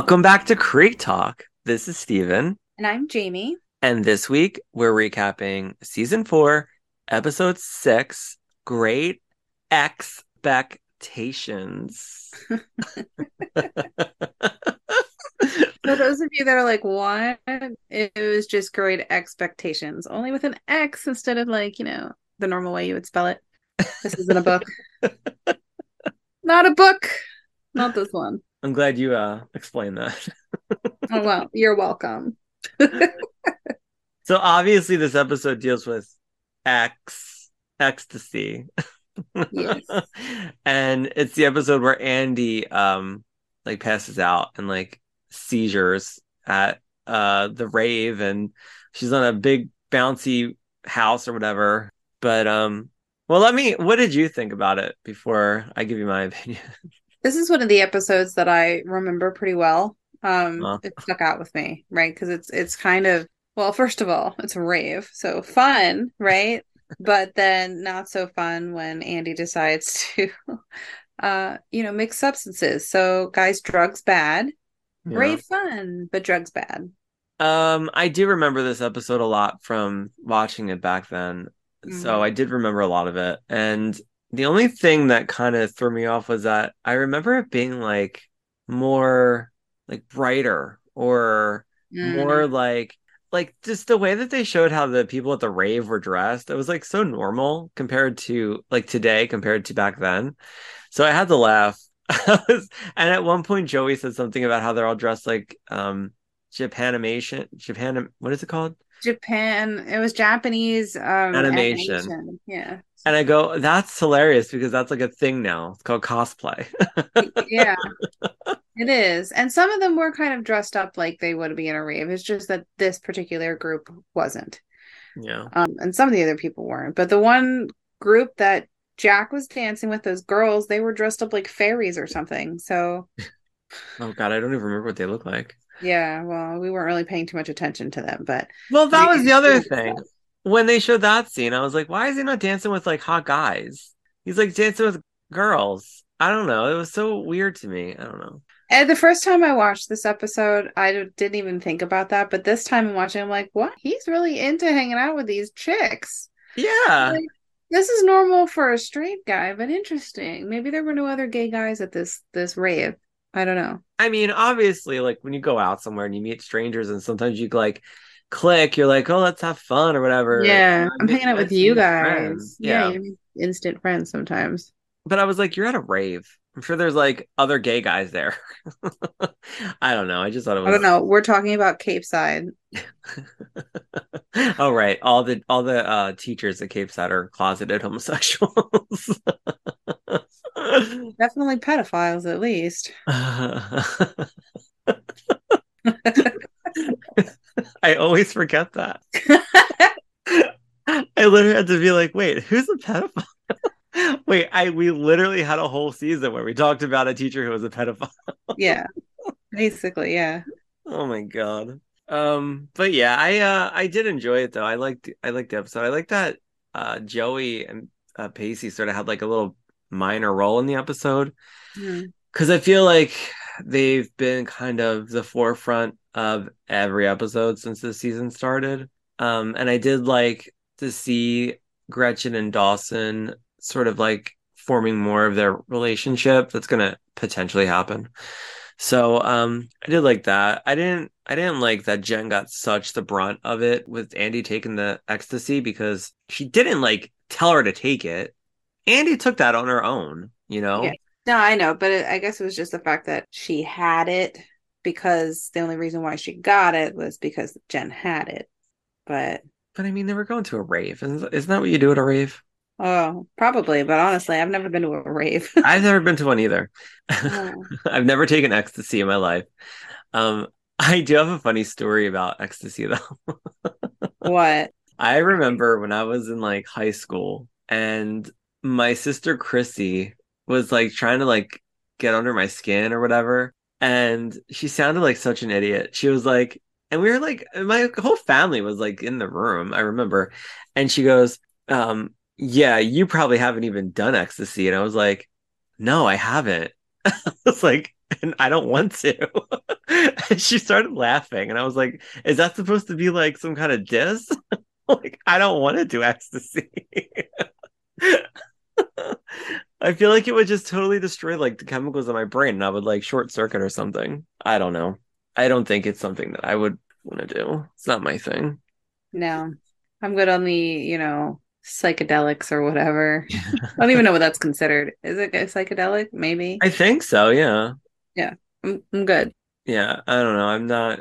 Welcome back to Creek Talk. This is Steven. And I'm Jamie. And this week we're recapping season four, episode six, Great Expectations. For those of you that are like, what? It was just great expectations, only with an X instead of like, you know, the normal way you would spell it. This isn't a book. Not a book. Not this one. I'm glad you uh explained that. Oh, well, you're welcome. so obviously this episode deals with X ecstasy. Yes. and it's the episode where Andy um like passes out and like seizures at uh the rave and she's on a big bouncy house or whatever. But um well let me what did you think about it before I give you my opinion? This is one of the episodes that I remember pretty well. Um, Huh. it stuck out with me, right? Because it's it's kind of well, first of all, it's a rave, so fun, right? but then not so fun when Andy decides to, uh, you know, mix substances. So, guys, drugs bad, Yeah. rave fun, but drugs bad. Um, I do remember this episode a lot from watching it back then. So Mhm. I did remember a lot of it. And the only thing that kind of threw me off was that I remember it being like more like brighter or Mm. more like like just the way that they showed how the people at the rave were dressed. It was like so normal compared to like today compared to back then. So I had to laugh. And at one point Joey said something about how they're all dressed like um Japanimation, Japan, what is it called? Japan. It was Japanese um, Animation. animation. Yeah, And I go, that's hilarious because that's like a thing now. It's called cosplay. yeah, it is. And some of them were kind of dressed up like they would be in a rave. It's just that this particular group wasn't. yeah. Um, and some of the other people weren't. But the one group that Jack was dancing with, those girls, they were dressed up like fairies or something. So Oh God, I don't even remember what they look like. yeah, well, we weren't really paying too much attention to them, but Well, that was the other thing. When they showed that scene, I was like, why is he not dancing with like hot guys? He's like dancing with girls. I don't know. It was so weird to me. I don't know. and the first time I watched this episode, I didn't even think about that. But this time I'm watching, I'm like, what? He's really into hanging out with these chicks. Yeah. Like, this is normal for a straight guy, but interesting. Maybe there were no other gay guys at this this rave. I don't know. I mean, obviously, like when you go out somewhere and you meet strangers and sometimes you like click, you're like, oh, let's have fun or whatever. Yeah, know, I'm hanging out with you guys. Yeah, Yeah. instant friends sometimes. But I was like, you're at a rave. I'm sure there's like other gay guys there. I don't know. I just thought it was I don't know. We're talking about Capeside. oh right. All the all the uh teachers at Capeside are closeted homosexuals. Definitely pedophiles, at least. I always forget that. I literally had to be like, wait, who's a pedophile? wait, I we literally had a whole season where we talked about a teacher who was a pedophile. Yeah, basically, yeah. Oh my god. Um, but yeah, I uh I did enjoy it though. I liked I liked the episode. I like that uh Joey and uh, Pacey sort of had like a little minor role in the episode Mhm. because I feel like they've been kind of the forefront of every episode since the season started. Um, and I did like to see Gretchen and Dawson sort of like forming more of their relationship that's gonna potentially happen. So um I did like that. I didn't I didn't like that Jen got such the brunt of it with Andy taking the ecstasy because she didn't like tell her to take it. Andy took that on her own, you know? Yeah. No, I know, but it, I guess it was just the fact that she had it because the only reason why she got it was because Jen had it. But But I mean, they were going to a rave. Isn't, isn't that what you do at a rave? oh, probably. But honestly, I've never been to a rave. I've never been to one either. Oh. I've never taken ecstasy in my life. Um, I do have a funny story about ecstasy though. what? I remember when I was in like high school and my sister Chrissy was like trying to like get under my skin or whatever. And she sounded like such an idiot. She was like, and we were like, my whole family was like in the room. I remember, and she goes, um, "Yeah, you probably haven't even done ecstasy," and I was like, "No, I haven't." I was like, and I don't want to. and she started laughing, and I was like, "Is that supposed to be like some kind of diss?" like, I don't want to do ecstasy. I feel like it would just totally destroy like the chemicals in my brain and I would like short circuit or something. I don't know. I don't think it's something that I would want to do. It's not my thing. No, I'm good on the, you know, psychedelics or whatever. I don't even know what that's considered. Is it a psychedelic? Maybe. I think so, yeah. Yeah, I'm, I'm good. Yeah, I don't know. I'm not,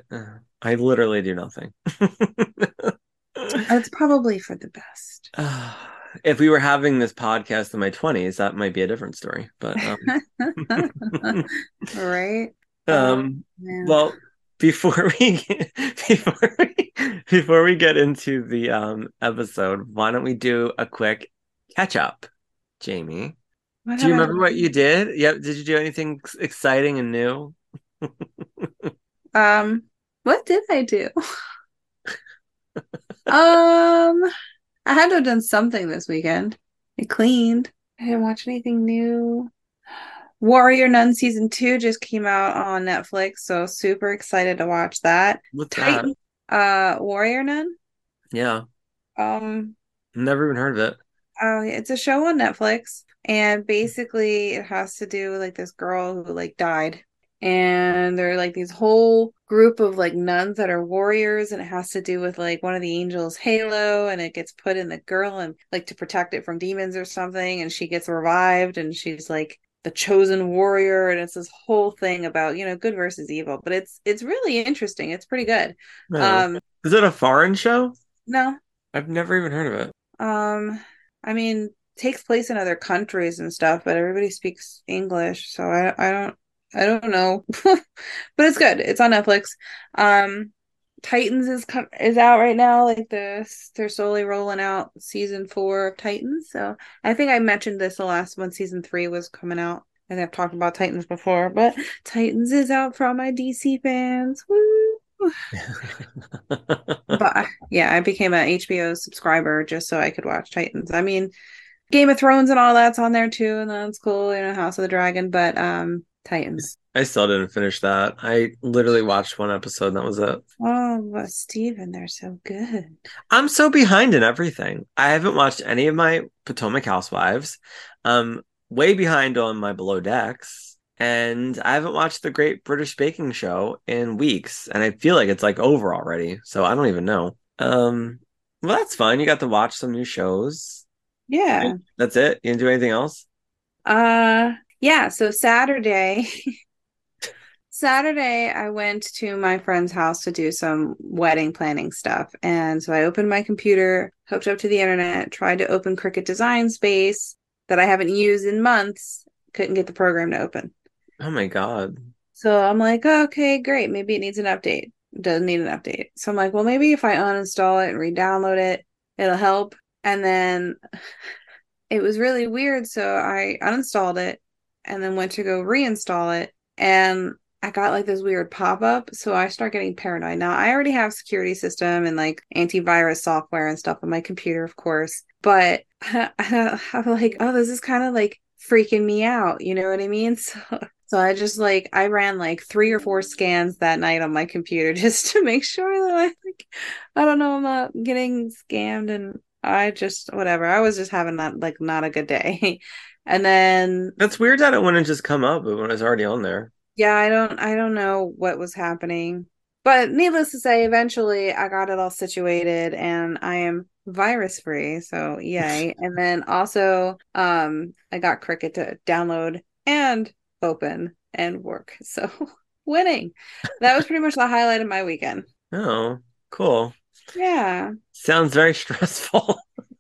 I literally do nothing. It's probably for the best. if we were having this podcast in my 20s, that might be a different story. But, um, right? um, Yeah. well, before we before we before we get into the um episode, why don't we do a quick catch up, Jamie? What Do you have I remember what you did? Yep. Did you do anything exciting and new? Um, what did I do? um, I had to have done something this weekend. I cleaned. I didn't watch anything new. Warrior Nun season two just came out on Netflix, so super excited to watch that. What's that? Titan, uh, Warrior Nun. Yeah, Um, never even heard of it. Oh, yeah, it's a show on Netflix, and basically it has to do with like this girl who like died, and there are like these whole group of like nuns that are warriors, and it has to do with like one of the angels' halo, and it gets put in the girl and like to protect it from demons or something, and she gets revived, and she's like the chosen warrior, and it's this whole thing about you know good versus evil, but it's it's really interesting. It's pretty good. No. Um, Is it a foreign show? no, I've never even heard of it. Um, I mean, takes place in other countries and stuff, but everybody speaks English, so I I don't I don't know. but it's good. It's on Netflix. Um Titans is co- is out right now. Like the they're slowly rolling out season 4 of Titans. So, I think I mentioned this the last one season 3 was coming out. I think I've talked about Titans before, but Titans is out for all my DC fans. Woo! but yeah, I became an HBO subscriber just so I could watch Titans. I mean, Game of Thrones and all that's on there too, and that's cool. You know, House of the Dragon, but um, Titans. I still didn't finish that. I literally watched one episode and that was it. Oh, Steven, they're so good. I'm so behind in everything. I haven't watched any of my Potomac Housewives. Um, way behind on my Below Decks, and I haven't watched the Great British Baking Show in weeks, and I feel like it's like over already. So I don't even know. Um, well, that's fun. You got to watch some new shows. Yeah. That's it. You didn't do anything else. Uh, yeah. So Saturday, Saturday, I went to my friend's house to do some wedding planning stuff, and so I opened my computer, hooked up to the internet, tried to open Cricut Design Space that I haven't used in months. Couldn't get the program to open. Oh my god. So I'm like, okay, great. Maybe it needs an update. It doesn't need an update. So I'm like, well, maybe if I uninstall it and re-download it, it'll help. And then it was really weird. So I uninstalled it and then went to go reinstall it. And I got like this weird pop-up. So I start getting paranoid. Now I already have security system and like antivirus software and stuff on my computer, of course. But I'm like, oh, this is kind of like freaking me out. You know what I mean? So so I just like I ran like three or four scans that night on my computer just to make sure that I like I don't know I'm not getting scammed and I just whatever. I was just having that like not a good day. And then That's weird that it wouldn't just come up when it's already on there. yeah, I don't I don't know what was happening. But needless to say, eventually I got it all situated and I am virus free. So yay. and then also um I got Cricut to download and open and work. So winning. That was pretty much the highlight of my weekend. Oh, cool. Yeah. Sounds very stressful.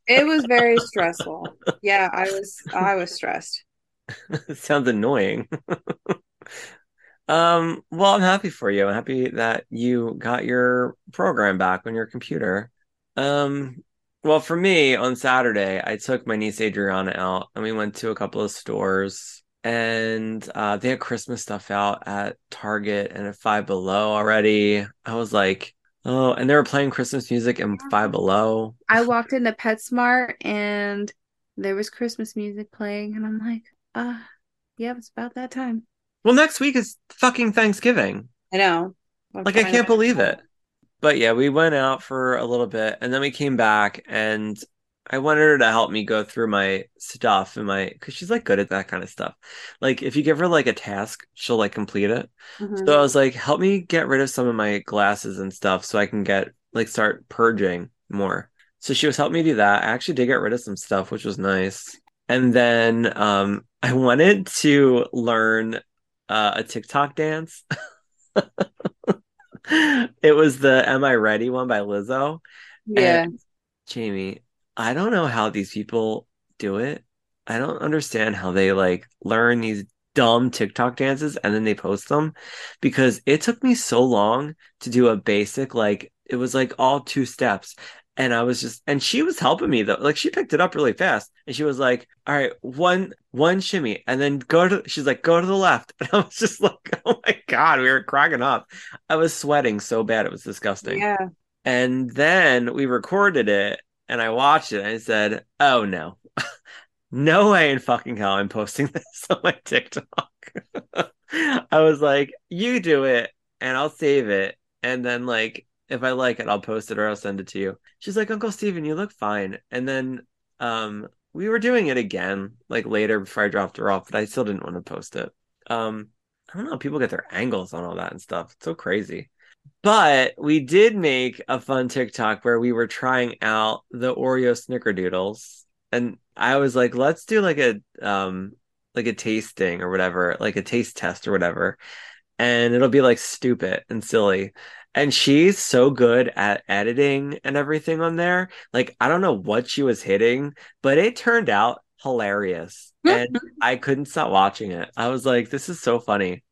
It was very stressful. Yeah, I was I was stressed. Sounds annoying. um, well, I'm happy for you. I'm happy that you got your program back on your computer. Um, well, for me, on Saturday, I took my niece Adriana out and we went to a couple of stores and uh, they had Christmas stuff out at Target and at Five Below already. I was like, Oh, and they were playing Christmas music in Five Below. I walked into PetSmart and there was Christmas music playing, and I'm like, ah, yeah, it's about that time. Well, next week is fucking Thanksgiving. I know. I'm Like I can't believe it. But yeah, we went out for a little bit and then we came back and I wanted her to help me go through my stuff and my because she's like good at that kind of stuff. Like if you give her like a task, she'll like complete it. Mhm. So I was like, help me get rid of some of my glasses and stuff so I can get like start purging more. So she was helping me do that. I actually did get rid of some stuff, which was nice. And then um I wanted to learn uh, a TikTok dance. it was the Am I Ready one by Lizzo. yeah. And Jamie, I don't know how these people do it. I don't understand how they like learn these dumb TikTok dances and then they post them because it took me so long to do a basic like it was like all two steps. And I was just and she was helping me though. Like she picked it up really fast. And she was like all right one one shimmy. And then go to she's like go to the left. And I was just like oh my god we were cracking up. I was sweating so bad. It was disgusting. Yeah. and then we recorded it and I watched it and I said, oh no, no way in fucking hell I'm posting this on my TikTok. I was like, you do it and I'll save it. And then, like, if I like it, I'll post it or I'll send it to you. She's like, Uncle Steven, you look fine. And then, um, we were doing it again, like later before I dropped her off, but I still didn't want to post it. Um, I don't know, people get their angles on all that and stuff. It's so crazy. But we did make a fun TikTok where we were trying out the Oreo snickerdoodles. And I was like, let's do like a um like a tasting or whatever, like a taste test or whatever. And it'll be like stupid and silly. And she's so good at editing and everything on there. Like I don't know what she was hitting, but it turned out hilarious. And I couldn't stop watching it. I was like, this is so funny.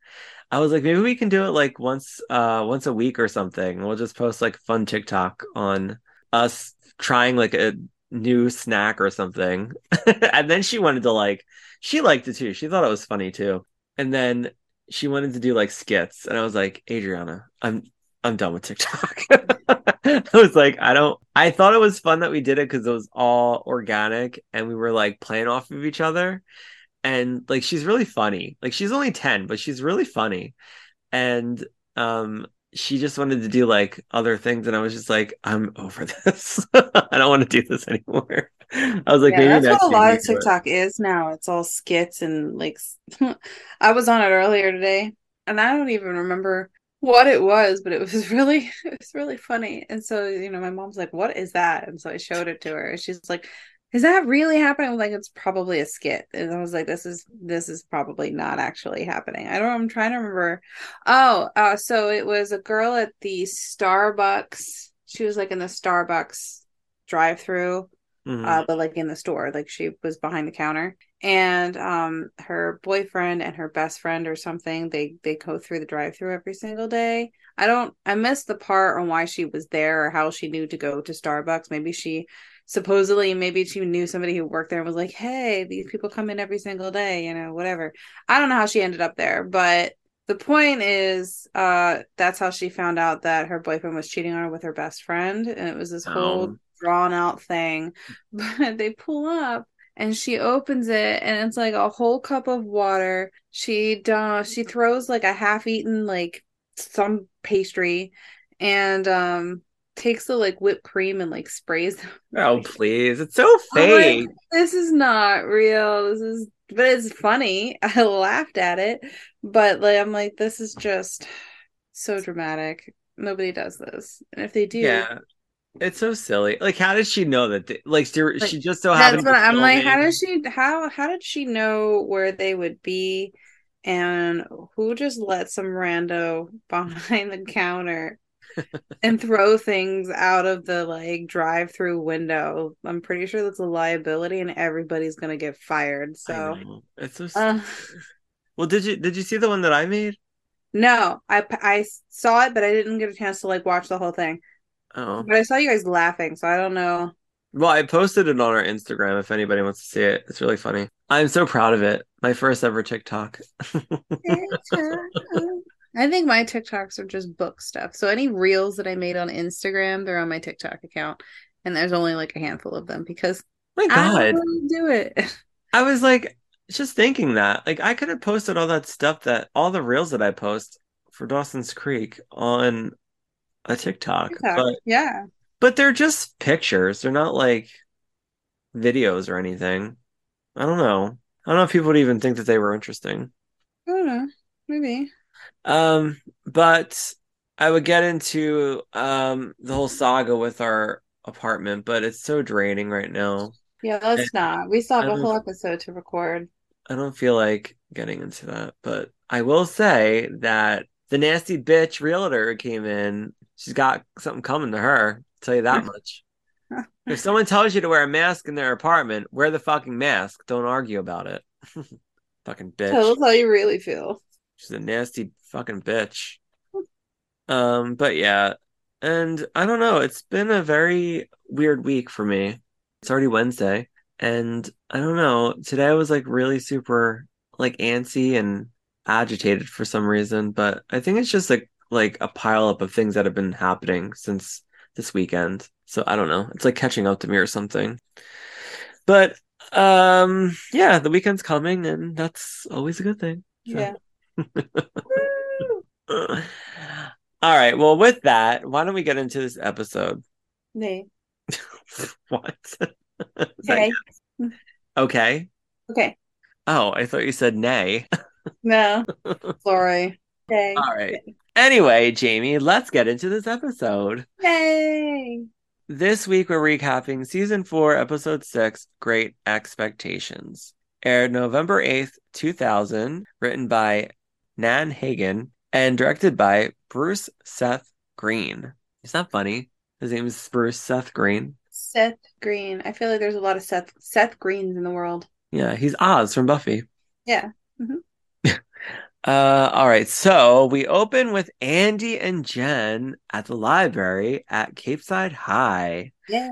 I was like, maybe we can do it like once uh once a week or something. We'll just post like fun TikTok on us trying like a new snack or something. and then she wanted to like she liked it too. She thought it was funny too. And then she wanted to do like skits. And I was like, Adriana, I'm I'm done with TikTok. I was like, I don't I thought it was fun that we did it because it was all organic and we were like playing off of each other and like she's really funny. Like she's only 10, but she's really funny. And um she just wanted to do like other things and I was just like I'm over this. I don't want to do this anymore. I was like yeah, maybe that's what a lot of. TikTok is now. It's all skits and like I was on it earlier today and I don't even remember what it was, but it was really it was really funny. And so, you know, my mom's like, "What is that?" And so I showed it to her. And she's like, "Is that really happening?" Like, "It's probably a skit." And I was like, "This is this is probably not actually happening." I don't I'm trying to remember. Oh, uh so it was a girl at the Starbucks. She was like in the Starbucks drive-through Mhm. uh, but like in the store, like she was behind the counter, and um, her boyfriend and her best friend or something, they they go through the drive-through every single day. I don't, I missed the part on why she was there or how she knew to go to Starbucks. Maybe she supposedly, maybe she knew somebody who worked there and was like, "Hey, these people come in every single day," you know, whatever. I don't know how she ended up there, but the point is uh that's how she found out that her boyfriend was cheating on her with her best friend and it was this whole Oh. drawn out thing but they pull up and she opens it and it's like a whole cup of water she does she throws like a half-eaten like some pastry and um takes the like whipped cream and like sprays them. Oh please. It's so I'm like, fake. this is not real this is but it's funny i laughed at it but like i'm like this is just so dramatic nobody does this and if they do Yeah. It's so silly. Like, how did she know that? They, like, she, she just so that's what to i'm like how does she how how did she know where they would be and who just let some rando behind the counter and throw things out of the like drive-through window i'm pretty sure that's a liability and everybody's gonna get fired so. It's so. uh, well, did you did you see the one that I made? No, I I saw it, but I didn't get a chance to like watch the whole thing. Oh, But I saw you guys laughing, so I don't know. well, I posted it on our Instagram. If anybody wants to see it, it's really funny. I'm so proud of it. My first ever TikTok. I think my TikToks are just book stuff. So any reels that I made on Instagram, they're on my TikTok account. And there's only like a handful of them because My I God. don't really do it. I was like just thinking that. Like I could have posted all that stuff that all the reels that I post for Dawson's Creek on a TikTok. TikTok. But yeah. but they're just pictures. They're not like videos or anything. I don't know. I don't know if people would even think that they were interesting. I don't know. Maybe. Um, but I would get into um the whole saga with our apartment, but it's so draining right now. Yeah, let's not. We still have a whole episode to record. I don't feel like getting into that, but I will say that the nasty bitch realtor came in. She's got something coming to her. I'll tell you that much. If someone tells you to wear a mask in their apartment, wear the fucking mask. Don't argue about it. fucking bitch. Tell us how you really feel. She's a nasty fucking bitch. Um, but yeah, and I don't know. It's been a very weird week for me. It's already Wednesday, and I don't know. Today I was like really super like antsy and agitated for some reason, but I think it's just like like a pile up of things that have been happening since this weekend. So I don't know. It's like catching up to me or something. But um yeah, the weekend's coming and that's always a good thing. So- Yeah. All right. Well, with that, why don't we get into this episode? Nay. What? That- Okay. okay. Okay. Oh, I thought you said nay. No. Sorry. Okay. All right. Anyway, Jamie, let's get into this episode. Yay. This week we're recapping season four, episode six, Great Expectations. Aired November 8th, 2000, written by Nan Hagan and directed by Bruce Seth Green. Is that funny? His name is Bruce Seth Green. Seth Green. I feel like there's a lot of Seth Seth Greens in the world. Yeah, he's Oz from Buffy. Yeah. Uh, all right, so we open with Andy and Jen at the library at Capeside High. Yeah.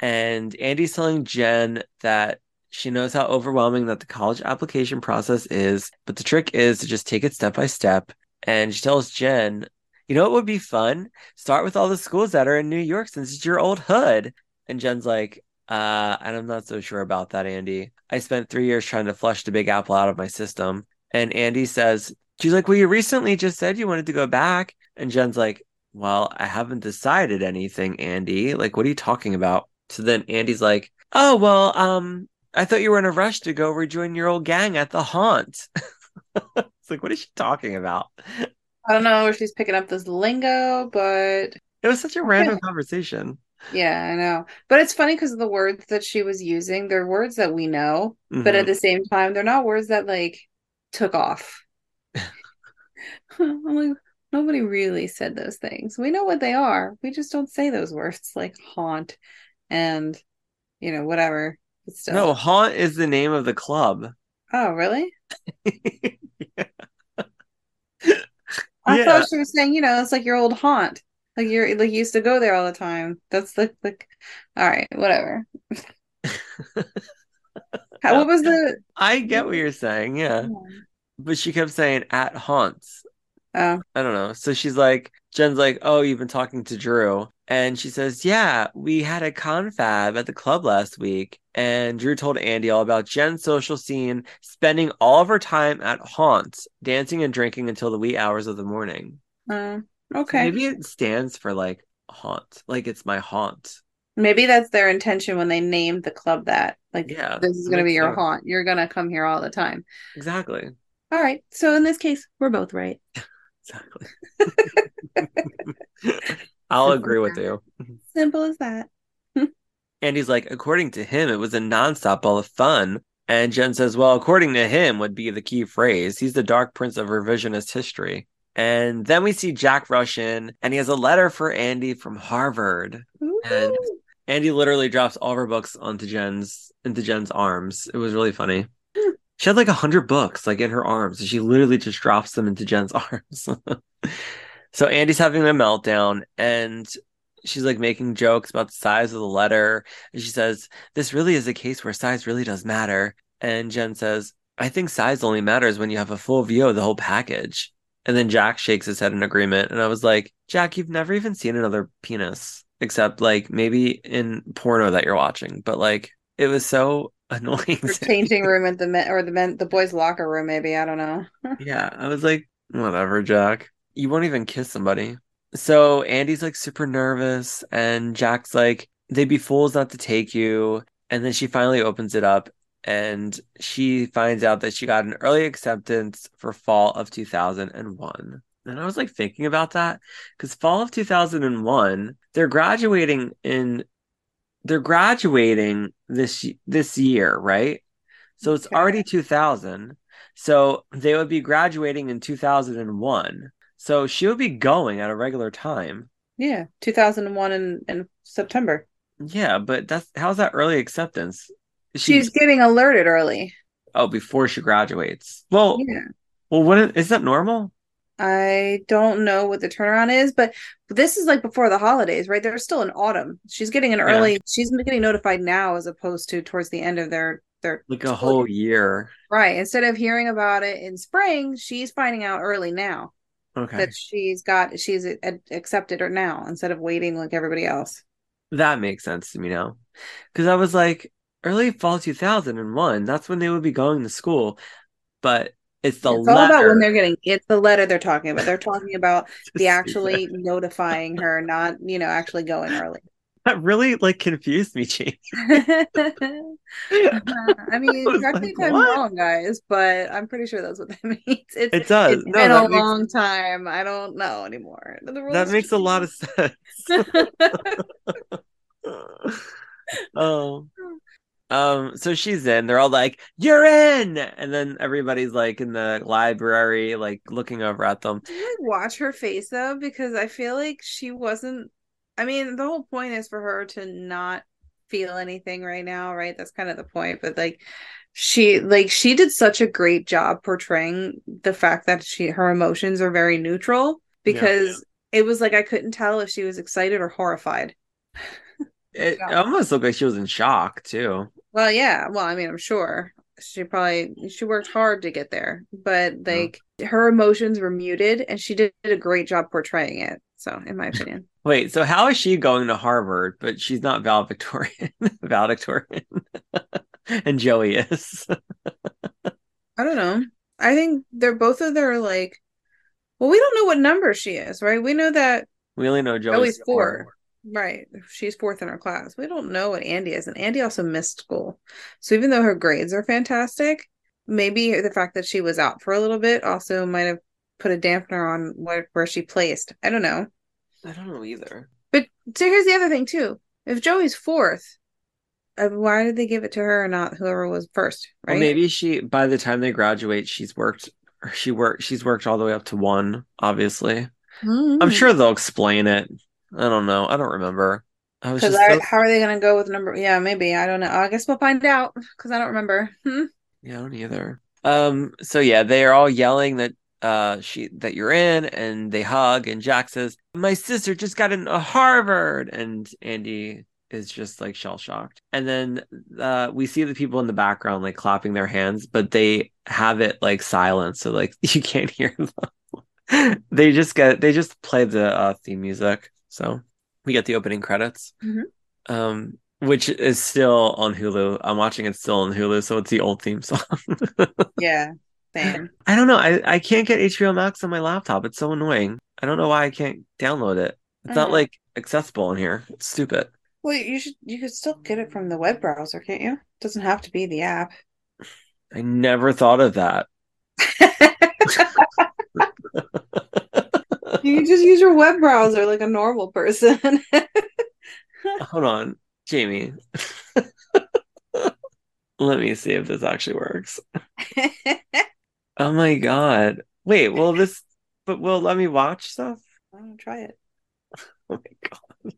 And Andy's telling Jen that she knows how overwhelming that the college application process is, but the trick is to just take it step by step. And she tells Jen, you know what would be fun? Start with all the schools that are in New York since it's your old hood. And Jen's like, uh, and I'm not so sure about that, Andy. I spent three years trying to flush the Big Apple out of my system. And Andy says, she's like, well, you recently just said you wanted to go back. And Jen's like, well, I haven't decided anything, Andy. Like, what are you talking about? So then Andy's like, oh, well, um, I thought you were in a rush to go rejoin your old gang at the haunt. it's like, what is she talking about? I don't know if she's picking up this lingo, but It was such a random conversation. yeah, I know. But it's funny because the words that she was using, they're words that we know, but Mhm. at the same time, they're not words that like took off. I'm like, nobody really said those things. We know what they are. We just don't say those words like haunt and you know, whatever. Still. no, haunt is the name of the club. Oh, really? I Yeah. thought she was saying, you know, it's like your old haunt. Like you're like you used to go there all the time. That's like like all right, whatever. How, what was the I get what you're saying, yeah. But she kept saying at haunts. Oh, I don't know. So she's like, Jen's like, oh, you've been talking to Drew. And she says, yeah, we had a confab at the club last week. And Drew told Andy all about Jen's social scene, spending all of her time at haunts, dancing and drinking until the wee hours of the morning. uh, So okay. maybe it stands for like haunt, like it's my haunt. Maybe that's their intention when they named the club that. Like Yeah, this is gonna be your sense. haunt. You're gonna come here all the time. Exactly. All right. So in this case, we're both right. Exactly. I'll agree with you. Simple as that. Andy's like, according to him, it was a nonstop ball of fun. And Jen says, well, according to him would be the key phrase. He's the dark prince of revisionist history. And then we see Jack rush in, and he has a letter for Andy from Harvard. And Andy literally drops all of her books onto Jen's into Jen's arms. It was really funny. Hmm. She had like a hundred books like in her arms, and she literally just drops them into Jen's arms. so Andy's having a meltdown, and she's like making jokes about the size of the letter. And she says, This really is a case where size really does matter. And Jen says, I think size only matters when you have a full view of the whole package. And then Jack shakes his head in agreement. And I was like, Jack, you've never even seen another penis except like maybe in porno that you're watching. But like, it was so annoying. Changing room at the men or the men the boys' locker room, maybe. I don't know. Yeah, I was like, whatever, Jack. You won't even kiss somebody. So Andy's like super nervous, and Jack's like, they'd be fools not to take you. And then she finally opens it up and she finds out that she got an early acceptance for fall of 2001. And I was like thinking about that because fall of 2001, they're graduating in they're graduating this this year, right? So it's Okay. already 2000. So they would be graduating in 2001. So she would be going at a regular time. Yeah, two thousand and one in in September. Yeah, but that's how's that early acceptance? She- She's getting alerted early. oh before she graduates. Well, Yeah. well, what is that normal? I don't know what the turnaround is, but this is like before the holidays, right? They're still in autumn. She's getting an Yeah. early. She's getting notified now as opposed to towards the end of their their Like a whole year. right. Instead of hearing about it in spring, she's finding out early now Okay, that she's got she's accepted her now instead of waiting like everybody else. that makes sense to me now. Because I was like, early fall 2001. That's when they would be going to school, but it's the it's all about letter. when they're getting it's the letter they're talking about. They're talking about the actually notifying her, not you know actually going early. That really like confused me, Jamie. I mean, I correct me like, if I'm what? wrong, guys, but I'm pretty sure that's what that means. It's, It does. it's No, been a makes- long time. I don't know anymore. The That makes a lot of sense. oh. Um, so she's in, they're all like, You're in, and then everybody's like in the library, like looking over at them. You like watch her face though? Because I feel like she wasn't. I mean, the whole point is for her to not feel anything right now, right? That's kind of the point. But like, she like she did such a great job portraying the fact that she her emotions are very neutral because it was like I couldn't tell if she was excited or horrified. It Yeah. almost looked like she was in shock too. Well, yeah. Well, I mean, I'm sure she probably she worked hard to get there, but like her emotions were muted, and she did a great job portraying it. So, in my opinion, Wait, so how is she going to Harvard, but she's not valedictorian? valedictorian. and Joey is. I don't know. I think they're both of their like. Well, we don't know what number she is, right? We know that We only know Joey's Joey's four. Right. She's fourth in her class. We don't know what Andy is. And Andy also missed school. So even though her grades are fantastic, maybe the fact that she was out for a little bit also might have put a dampener on where, where she placed. I don't know. I don't know either. But so here's the other thing too. If Joey's fourth, uh, why did they give it to her and not whoever was first? Right. Well, maybe she by the time they graduate, she's worked or she worked she's worked all the way up to one, obviously. Mm-hmm. I'm sure they'll explain it. I don't know. I don't remember. I was just so- how are they going to go with number? Yeah, maybe. I don't know. I guess we'll find out because I don't remember. Hmm. Yeah, I don't either. Um, so yeah, they are all yelling that uh she that you're in and they hug and Jack says, My sister just got into Harvard and Andy is just like shell shocked. And then uh we see the people in the background like clapping their hands, but they have it like silent, so like you can't hear them. they just get they just play the uh theme music. So we get the opening credits. Mhm. Um which is still on Hulu. I'm watching it still on Hulu, so it's the old theme song. Yeah. Same. I don't know. I, I can't get HBO Max on my laptop. It's so annoying. I don't know why I can't download it. It's not Mhm. like accessible in here. It's stupid. Well, you should. You could still get it from the web browser, can't you? doesn't have to be the app. I never thought of that. you can just use your web browser like a normal person. Hold on, Jamie. Let me see if this actually works. Oh my god. Wait, will this but will let me watch stuff? I'll try it. Oh my god.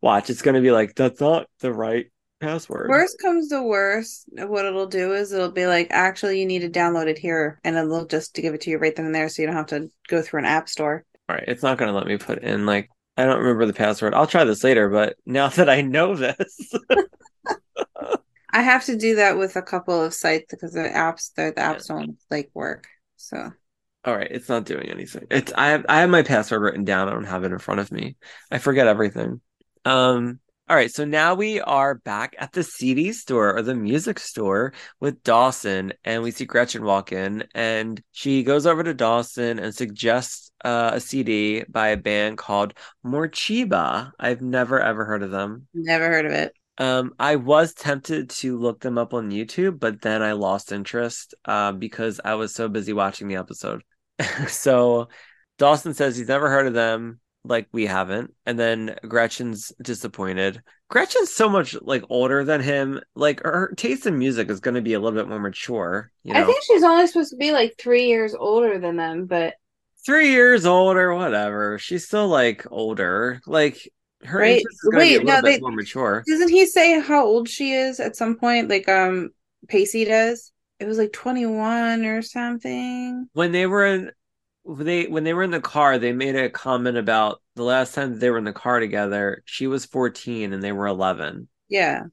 Watch, it's gonna be like, that's not the right password. Worst comes to worst, what it'll do is it'll be like, actually, you need to download it here, and it'll just give it to you right then and there, so you don't have to go through an app store. All right, it's not going to let me put in like I don't remember the password. I'll try this later, but now that I know this, I have to do that with a couple of sites because the apps, the, the apps don't like work. So All right, it's not doing anything. It's I have I have my password written down. I don't have it in front of me. I forget everything. Um all right, so now we are back at the CD store or the music store with Dawson, and we see Gretchen walk in, and she goes over to Dawson and suggests uh, a CD by a band called Morcheeba. I've never ever heard of them. Never heard of it. Um, I was tempted to look them up on YouTube, but then I lost interest uh, because I was so busy watching the episode. so Dawson says he's never heard of them like we haven't and then gretchen's disappointed gretchen's so much like older than him like her taste in music is going to be a little bit more mature you know? I think she's only supposed to be like three years older than them, but three years older whatever she's still like older like her Right. interest is be a Wait, no, bit they- more mature doesn't he say how old she is at some point? Like um Pacey does. It was like twenty one or something. when they were in when they when they were in the car they made a comment about the last time they were in the car together she was 14 and they were 11 Yeah.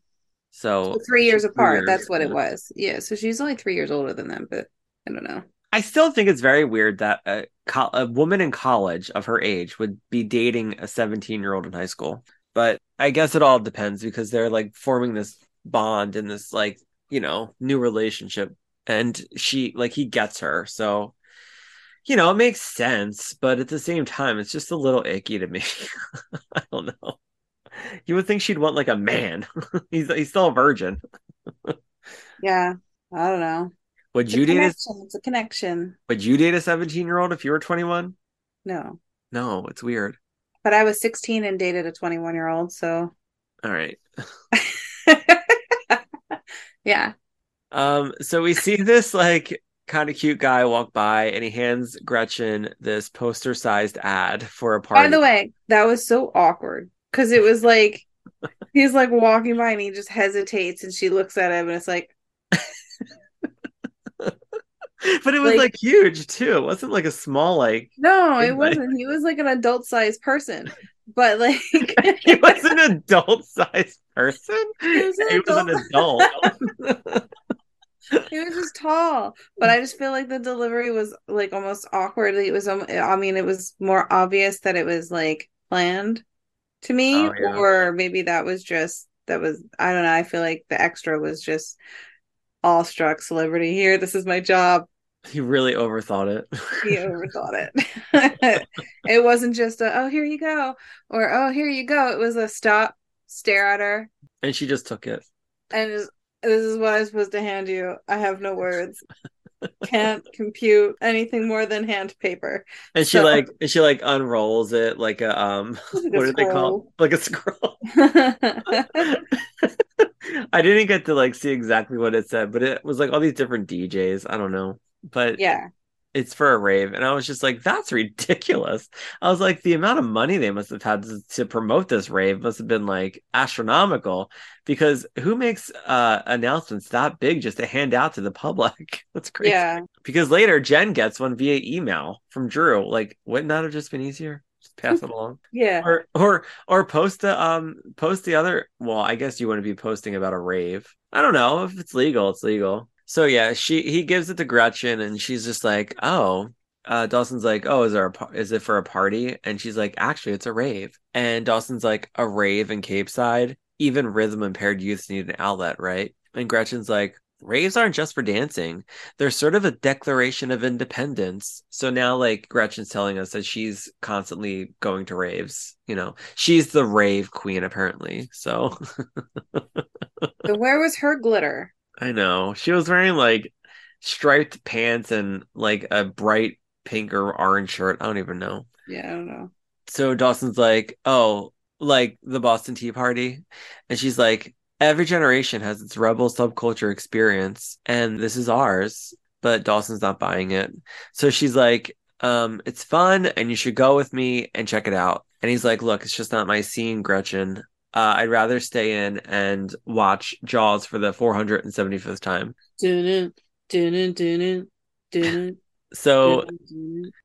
so So three years three apart. years, That's what it was. Yeah. So she's only three years older than them, but I don't know. I still think it's very weird that a, co- a woman in college of her age would be dating a 17 year old in high school. But I guess it all depends because they're like forming this bond in this like, you know, new relationship. And she, like, he gets her. So, you know, it makes sense. But at the same time, it's just a little icky to me. I don't know. You would think she'd want like a man. he's, he's still a virgin. Yeah. I don't know. Would It's you date a. It's a connection. would you date a 17 year old if you were 21? No. No, it's weird. But I was 16 and dated a 21 year old, so All right. yeah. Um, so we see this like kind of cute guy walk by and he hands Gretchen this poster sized ad for a party. By the way, that was so awkward because it was like he's like walking by and he just hesitates and she looks at him and it's like, but it was like- like, huge too. It wasn't like a small like no, it wasn't. He was like an adult sized person, but like he was an adult sized person. He was an He was an adult. he was just tall. But I just feel like the delivery was like almost awkward. It was, um, I mean, it was more obvious that it was like planned to me, Oh, yeah. or maybe that was just that was I don't know. I feel like the extra was just awestruck celebrity here. This is my job. he really overthought it. He overthought it. it wasn't just a oh here you go or oh here you go. It was a stop, stare at her, and she just took it. and just, this is what I'm supposed to hand you. I have no words. Can't compute anything more than hand paper. And she So- like and she like unrolls it like a um Like what do they call like a scroll. I didn't get to like see exactly what it said, but it was like all these different DJs. I don't know, but yeah. it's for a rave, and I was just like, "That's ridiculous." I was like, the amount of money they must have had to, to promote this rave must have been like astronomical. Because who makes uh announcements that big just to hand out to the public? That's crazy. Yeah. Because later Jen gets one via email from Drew. Like, wouldn't that have just been easier? Pass it along. Yeah. or or or post the um post the other well i guess you wouldn't be posting about a rave. I don't know. If it's legal it's legal. So yeah she he gives it to gretchen and she's just like oh uh dawson's like oh is there a par- is it for a party? And she's like actually it's a rave. And dawson's like a rave in capeside even rhythm impaired youths need an outlet right? And gretchen's like raves aren't just for dancing they're sort of a declaration of independence. So now, like, Gretchen's telling us that she's constantly going to raves. You know, she's the rave queen, apparently. So So where was her glitter? I know she was wearing like striped pants and like a bright pink or orange shirt. I don't even know. Yeah, I don't know. So Dawson's like, oh, like the Boston Tea Party. And she's like, every generation has its rebel subculture experience, and this is ours. But Dawson's not buying it. So she's like, um, it's fun, and you should go with me and check it out. And he's like, look, it's just not my scene, Gretchen. Uh, I'd rather stay in and watch Jaws for the 475th time. Dun-dun, dun-dun, dun-dun, dun-dun, So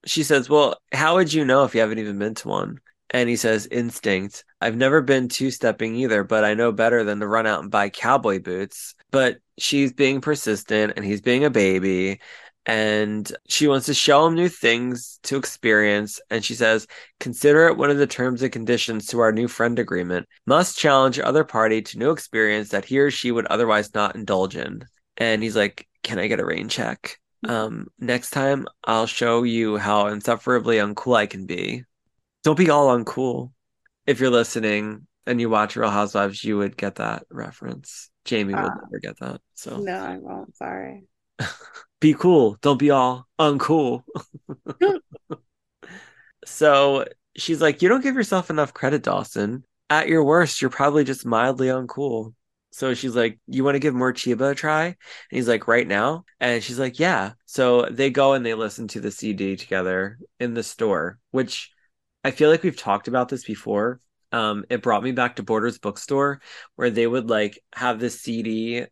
she says, Well, how would you know if you haven't even been to one? And he says, Instinct. I've never been two stepping either, but I know better than to run out and buy cowboy boots. But she's being persistent and he's being a baby. and she wants to show him new things to experience. And she says, consider it one of the terms and conditions to our new friend agreement. Must challenge other party to new experience that he or she would otherwise not indulge in. And he's like, can I get a rain check? Um, next time I'll show you how insufferably uncool I can be. Don't be all uncool. If you're listening and you watch Real Housewives, you would get that reference. Jamie will Ah. never get that. So No, I won't. Sorry. be cool. Don't be all uncool. so she's like, You don't give yourself enough credit, Dawson. At your worst, you're probably just mildly uncool. So she's like, You want to give Morcheeba a try? And he's like, Right now? And she's like, Yeah. So they go and they listen to the CD together in the store, which I feel like we've talked about this before. Um, it brought me back to Borders Bookstore where they would like have the CD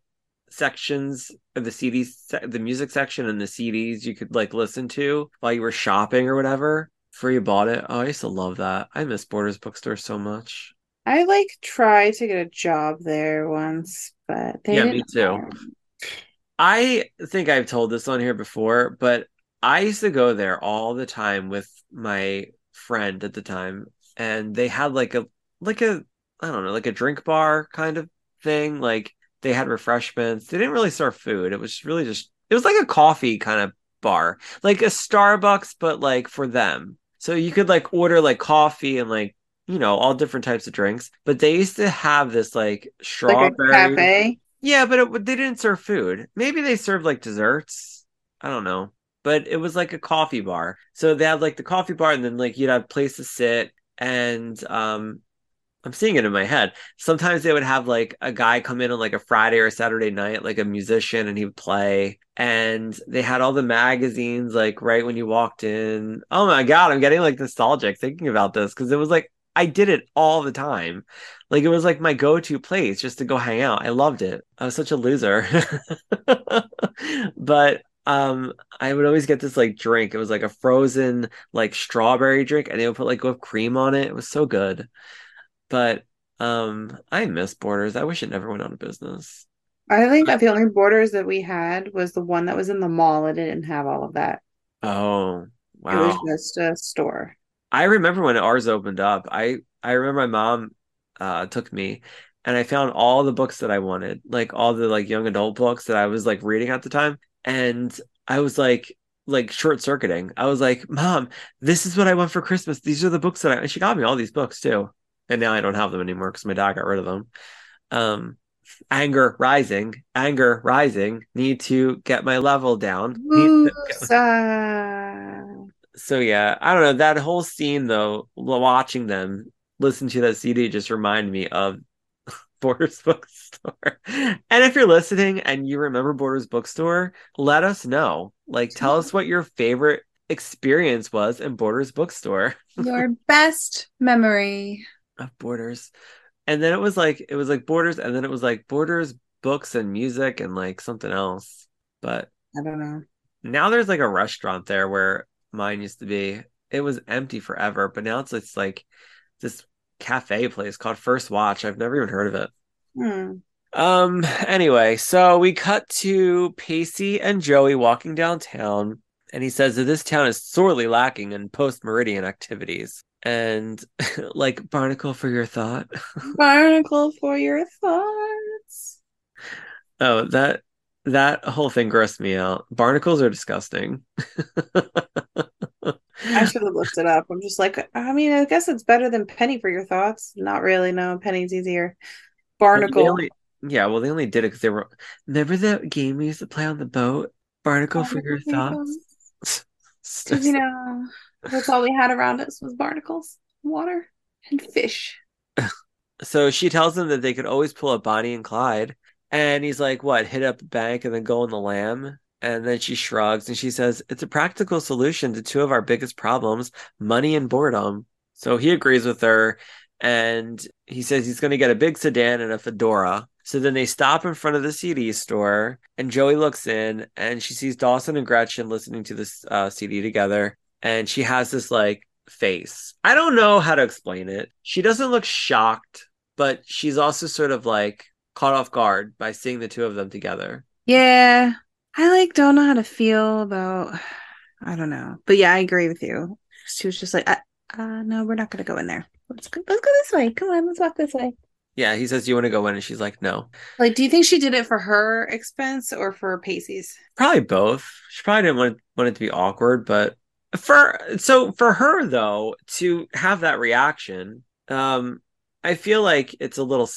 sections of the CDs, se- the music section and the CDs you could like listen to while you were shopping or whatever before you bought it. Oh, I used to love that. I miss Borders Bookstore so much. I like tried to get a job there once, but they Yeah, me too. I think I've told this on here before, but I used to go there all the time with my friend at the time, and they had like a like a I don't know, like a drink bar kind of thing. Like they had refreshments. They didn't really serve food. It was really just it was like a coffee kind of bar, like a Starbucks, but like for them. So you could like order like coffee and like you know all different types of drinks. But they used to have this like Like strawberry. cafe. Yeah, but it, they didn't serve food. Maybe they served like desserts. I don't know. But it was like a coffee bar. So they had like the coffee bar and then like you'd have a place to sit and um I'm seeing it in my head. Sometimes they would have like a guy come in on like a Friday or a Saturday night, like a musician, and he would play. And they had all the magazines like right when you walked in. Oh my God, I'm getting like nostalgic thinking about this because it was like I did it all the time. Like it was like my go-to place just to go hang out. I loved it. I was such a loser. But um I would always get this like drink. It was like a frozen like strawberry drink and they would put like whipped cream on it. It was so good. But um I miss Borders. I wish it never went out of business. I think that the only borders that we had was the one that was in the mall. It didn't have all of that. Oh, It wow. was just a store. I remember when ours opened up. I I remember my mom uh took me and I found all the books that I wanted, like all the like young adult books that I was like reading at the time. And I was like like short circuiting. I was like, "Mom, this is what I want for Christmas. These are the books that I." And she got me all these books too. And now I don't have them anymore because my dad got rid of them. Um, anger rising, anger rising. Need to get my level down. Need to get- Woosah. so yeah, I don't know. That whole scene though, watching them listen to that CD just reminded me of Borders Bookstore. And if you're listening and you remember Borders Bookstore, let us know. Like tell us what your favorite experience was in Borders Bookstore Your best memory. of Borders. And then it was like it was like Borders and then it was like Borders books and music and like something else. But I don't know. now there's like a restaurant there where mine used to be. It was empty forever, but now it's it's like this cafe place called First Watch. I've never even heard of it. Hmm. Um anyway, so we cut to Pacey and Joey walking downtown and he says that this town is sorely lacking in post-meridian activities. And like barnacle for your thought. Barnacle for your thoughts. Oh, that that whole thing grossed me out. Barnacles are disgusting. I should have looked it up. I'm just like, I mean, I guess it's better than penny for your thoughts. Not really. No, penny's easier. Well, Barnacle. only- yeah, well, they only did it because they were. Remember that game we used to play on the boat? Barnacle for your thoughts. You know, that's all we had around us was barnacles, water, and fish. So she tells him that they could always pull up Bonnie and Clyde, and he's like, "What? Hit up a bank and then go on the lam?" And then she shrugs and she says, "It's a practical solution to two of our biggest problems: money and boredom." So he agrees with her, and he says he's going to get a big sedan and a fedora. So then they stop in front of the CD store, and Joey looks in, and she sees Dawson and Gretchen listening to this uh, CD together, and she has this like face. I don't know how to explain it. She doesn't look shocked, but she's also sort of like caught off guard by seeing the two of them together. Yeah, I like don't know how to feel about. I don't know, but yeah, I agree with you. She was just like, uh, uh no, we're not going to go in there. Let's go. Let's go this way. Come on, let's walk this way. Yeah, he says, Do "You want to go in?" And she's like, "No." Like, do you think she did it for her expense or for Pacey's? Probably both. She probably didn't want want it to be awkward, but for so for her though to have that reaction, um, I feel like it's a little,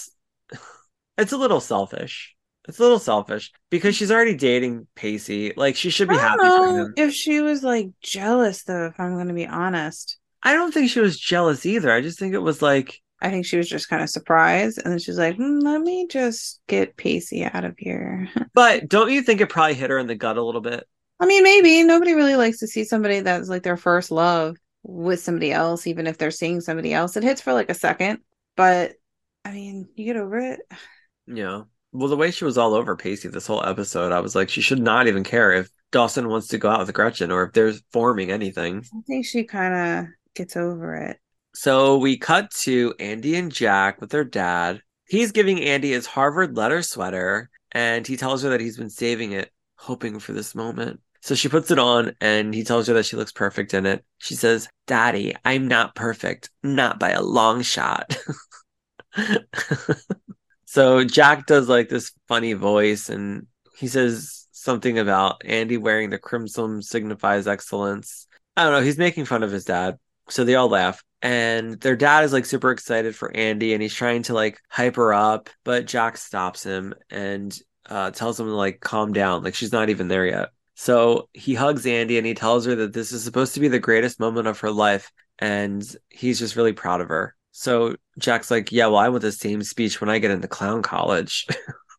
it's a little selfish. It's a little selfish because she's already dating Pacey. Like she should be happy for him. if she was like jealous though. If I'm going to be honest, I don't think she was jealous either. I just think it was like, I think she was just kind of surprised, and then she's like, "Hmm, "Let me just get Pacey out of here." but don't you think it probably hit her in the gut a little bit? I mean, maybe nobody really likes to see somebody that's like their first love with somebody else, even if they're seeing somebody else. It hits for like a second, but I mean, you get over it. Yeah. Well, the way she was all over Pacey this whole episode, I was like, she should not even care if Dawson wants to go out with Gretchen or if they're forming anything. I think she kind of gets over it. So we cut to Andy and Jack with their dad. He's giving Andy his Harvard letter sweater and he tells her that he's been saving it, hoping for this moment. So she puts it on and he tells her that she looks perfect in it. She says, Daddy, I'm not perfect, not by a long shot. so Jack does like this funny voice and he says something about Andy wearing the crimson signifies excellence. I don't know, he's making fun of his dad. So they all laugh. And their dad is like super excited for Andy and he's trying to like hype her up, but Jack stops him and uh, tells him to like calm down. Like she's not even there yet. So he hugs Andy and he tells her that this is supposed to be the greatest moment of her life. And he's just really proud of her. So Jack's like, Yeah, well, I want the same speech when I get into clown college.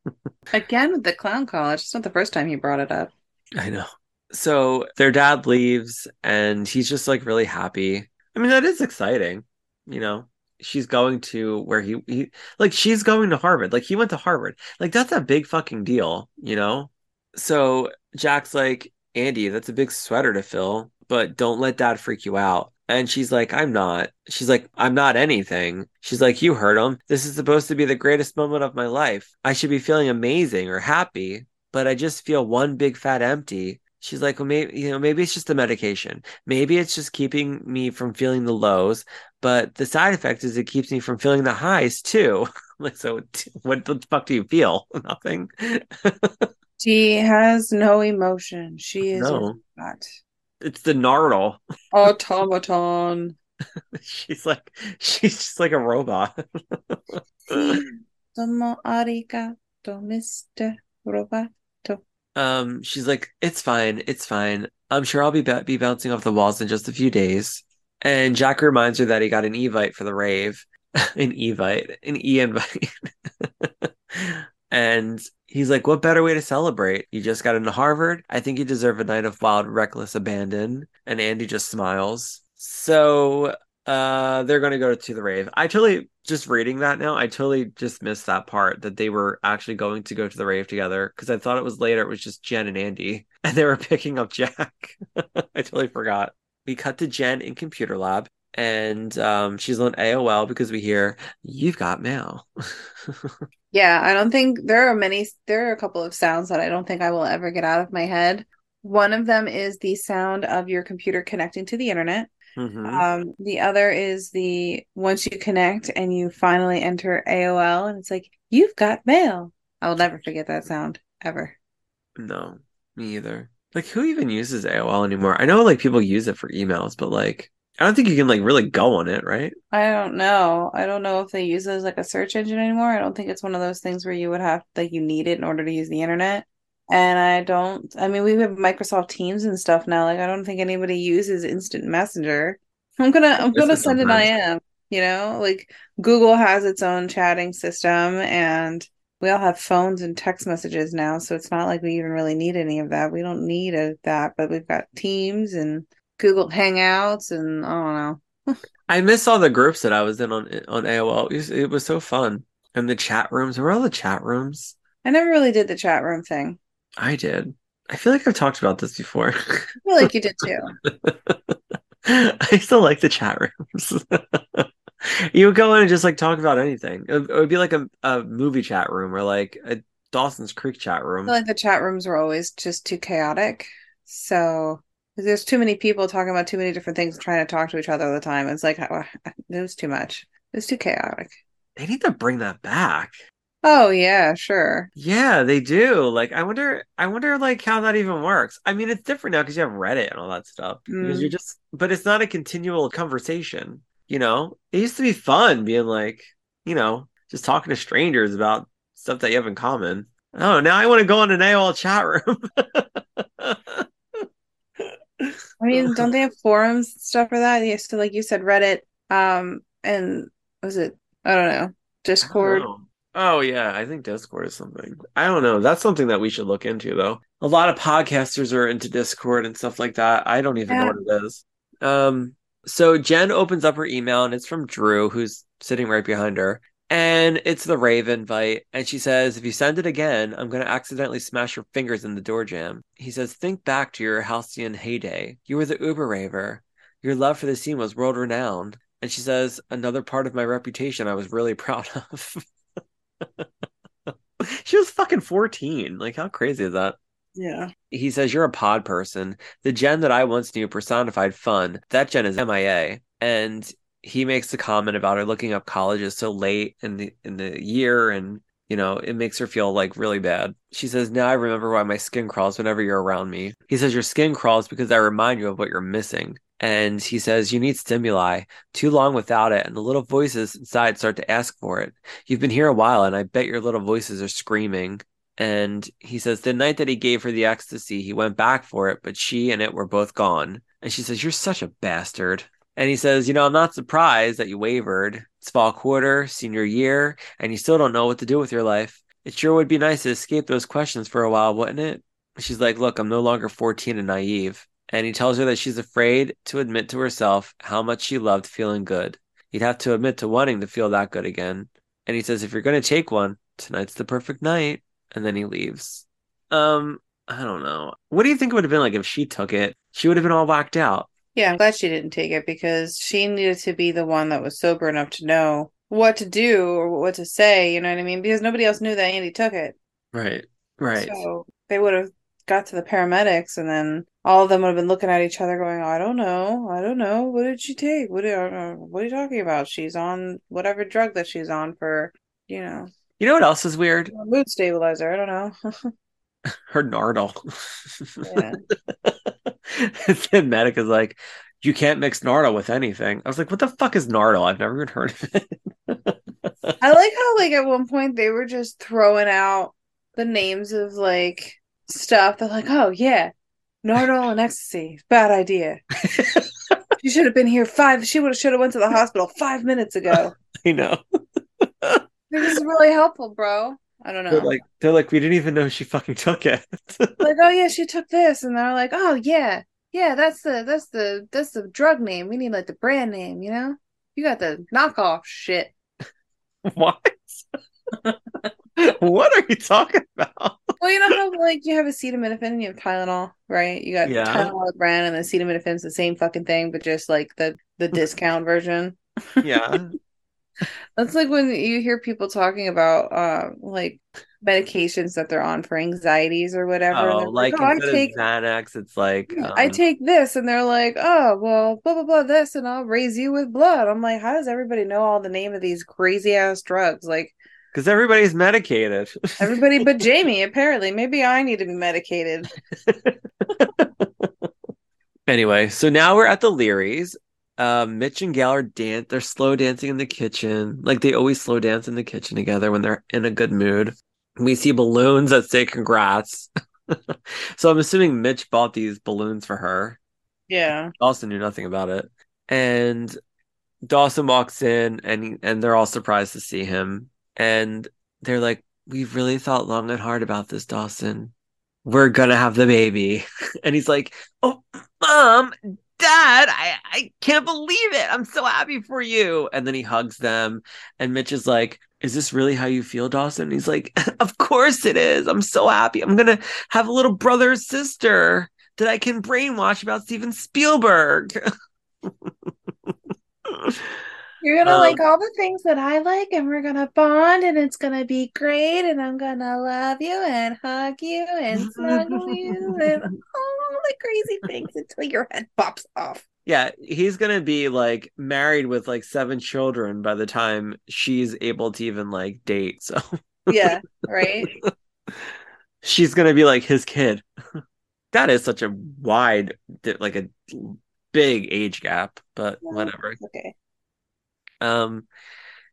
Again with the clown college. It's not the first time he brought it up. I know. So their dad leaves and he's just like really happy. I mean, that is exciting. You know, she's going to where he, he like she's going to Harvard. Like he went to Harvard. Like that's a big fucking deal, you know? So Jack's like, Andy, that's a big sweater to fill, but don't let dad freak you out. And she's like, I'm not. She's like, I'm not anything. She's like, You heard him. This is supposed to be the greatest moment of my life. I should be feeling amazing or happy, but I just feel one big fat empty. She's like, well, maybe you know, maybe it's just the medication. Maybe it's just keeping me from feeling the lows, but the side effect is it keeps me from feeling the highs too. like, so what the fuck do you feel? Nothing. She has no emotion. She is No. not it's the Nardil. automaton. she's like, she's just like a robot. Arigato, Mr. Roboto. um, she's like, it's fine, it's fine. I'm sure I'll be ba- be bouncing off the walls in just a few days. And Jack reminds her that he got an Evite for the rave, an Evite, an E invite. and he's like, "What better way to celebrate? You just got into Harvard. I think you deserve a night of wild, reckless abandon." And Andy just smiles. So uh they're gonna go to the rave. I totally just reading that now, I totally just missed that part that they were actually going to go to the rave together because I thought it was later, it was just Jen and Andy, and they were picking up Jack. I totally forgot. We cut to Jen in computer lab, and um she's on AOL because we hear you've got mail. Yeah, I don't think there are many, there are a couple of sounds that I don't think I will ever get out of my head. One of them is the sound of your computer connecting to the internet. Mhm. Um, the other is the once you connect and you finally enter AOL and it's like, you've got mail. I will never forget that sound ever. No, me either. Like, who even uses AOL anymore? I know like people use it for emails, but like, I don't think you can like really go on it, right? I don't know. I don't know if they use it as like a search engine anymore. I don't think it's one of those things where you would have like you need it in order to use the internet. And I don't, I mean, we have Microsoft Teams and stuff now. Like, I don't think anybody uses Instant Messenger. I'm gonna, I'm gonna send an. IM, you know, like Google has its own chatting system and we all have phones and text messages now. So it's not like we even really need any of that. We don't need a, that, but we've got Teams and Google Hangouts and I don't know. I miss all the groups that I was in on on AOL. It was, it was so fun. And the chat rooms, were all the chat rooms? I never really did the chat room thing. I did. I feel like I've talked about this before. I feel like you did too. I still like the chat rooms. you would go in and just like talk about anything. It would, it would be like a, a movie chat room or like a Dawson's Creek chat I room. feel like the chat rooms were always just too chaotic. So there's too many people talking about too many different things, trying to talk to each other all the time. It's like uh, it was too much. It was too chaotic. They need to bring that back. Oh yeah, sure. Yeah, they do. Like, I wonder, I wonder, like, how that even works. I mean, it's different now because you have Reddit and all that stuff. Because Mm. you're just, but it's not a continual conversation. You know, it used to be fun being like, you know, just talking to strangers about stuff that you have in common. Oh, now I want to go on an AOL chat room. I mean, don't they have forums stuff for that? Yes, so like you said, Reddit. Um, and was it? I don't know. Discord. Oh. Oh yeah, I think Discord is something. I don't know. That's something that we should look into though. A lot of podcasters are into Discord and stuff like that. I don't even know what it is. Um so Jen opens up her email and it's from Drew who's sitting right behind her. And it's the rave invite and she says, "If you send it again, I'm going to accidentally smash your fingers in the door jam." He says, "Think back to your halcyon heyday. You were the Uber raver. Your love for the scene was world renowned." And she says, "Another part of my reputation I was really proud of." she was fucking 14. Like, how crazy is that? Yeah. He says, You're a pod person. The Jen that I once knew personified fun. That Jen is MIA. And he makes the comment about her looking up colleges so late in the in the year and you know, it makes her feel like really bad. She says, Now I remember why my skin crawls whenever you're around me. He says, Your skin crawls because I remind you of what you're missing. And he says, You need stimuli. Too long without it, and the little voices inside start to ask for it. You've been here a while, and I bet your little voices are screaming. And he says, The night that he gave her the ecstasy, he went back for it, but she and it were both gone. And she says, You're such a bastard. And he says, You know, I'm not surprised that you wavered. It's fall quarter, senior year, and you still don't know what to do with your life. It sure would be nice to escape those questions for a while, wouldn't it? She's like, Look, I'm no longer 14 and naive. And he tells her that she's afraid to admit to herself how much she loved feeling good. You'd have to admit to wanting to feel that good again. And he says, If you're going to take one, tonight's the perfect night. And then he leaves. Um, I don't know. What do you think it would have been like if she took it? She would have been all whacked out. Yeah, I'm glad she didn't take it because she needed to be the one that was sober enough to know what to do or what to say, you know what I mean? Because nobody else knew that Andy took it. Right. Right. So they would have got to the paramedics and then all of them would have been looking at each other going, I don't know. I don't know. What did she take? What, are, what are you talking about? She's on whatever drug that she's on for, you know, You know what else is weird? mood stabilizer. I don't know. Her Nardil. yeah. the medic is like, you can't mix Nardil with anything. I was like, what the fuck is Nardil? I've never even heard of it. I like how like at one point they were just throwing out the names of like stuff. They're like, oh yeah, Nardil and ecstasy. Bad idea. She should have been here five. She would have should have went to the hospital five minutes ago. I know. This is really helpful, bro. I don't know. They're Like, they're like, we didn't even know she fucking took it. Like oh yeah, she took this, and they're like, oh yeah, yeah, that's the that's the that's the drug name. We need like the brand name, you know. You got the knockoff shit. what? what are you talking about? Well, you know how like you have acetaminophen and you have Tylenol, right? You got Yeah. Tylenol brand and then acetaminophen's the same fucking thing, but just like the the discount version. Yeah. That's like when you hear people talking about uh like medications that they're on for anxieties or whatever. Oh, they're like "Oh, I take of Xanax, it's like I um, take this, and they're like, oh well, blah blah blah, this, and I'll raise you with blood. I'm like, how does everybody know all the name of these crazy ass drugs? Like because everybody's medicated. everybody but Jamie, apparently. Maybe I need to be medicated. Anyway, so now we're at the Learys. Uh, Mitch and Gail are dance. They're slow dancing in the kitchen, like they always slow dance in the kitchen together when they're in a good mood. We see balloons that say "Congrats." so I'm assuming Mitch bought these balloons for her. Yeah. Dawson knew nothing about it, and Dawson walks in, and and they're all surprised to see him, and they're like, "We've really thought long and hard about this, Dawson. We're gonna have the baby," and he's like, "Oh, mom, dad, I I can't believe it. I'm so happy for you." And then he hugs them, and Mitch is like. Is this really how you feel, Dawson? And he's like, Of course it is. I'm so happy. I'm gonna have a little brother or sister that I can brainwash about Steven Spielberg. You're gonna Um, like all the things that I like, and we're gonna bond, and it's gonna be great, and I'm gonna love you and hug you and snuggle you and all the crazy things until your head pops off. Yeah, he's gonna be like married with like seven children by the time she's able to even like date. So Yeah, right. she's gonna be like his kid. that is such a wide, like a big age gap, but Well, whatever. Okay. Um,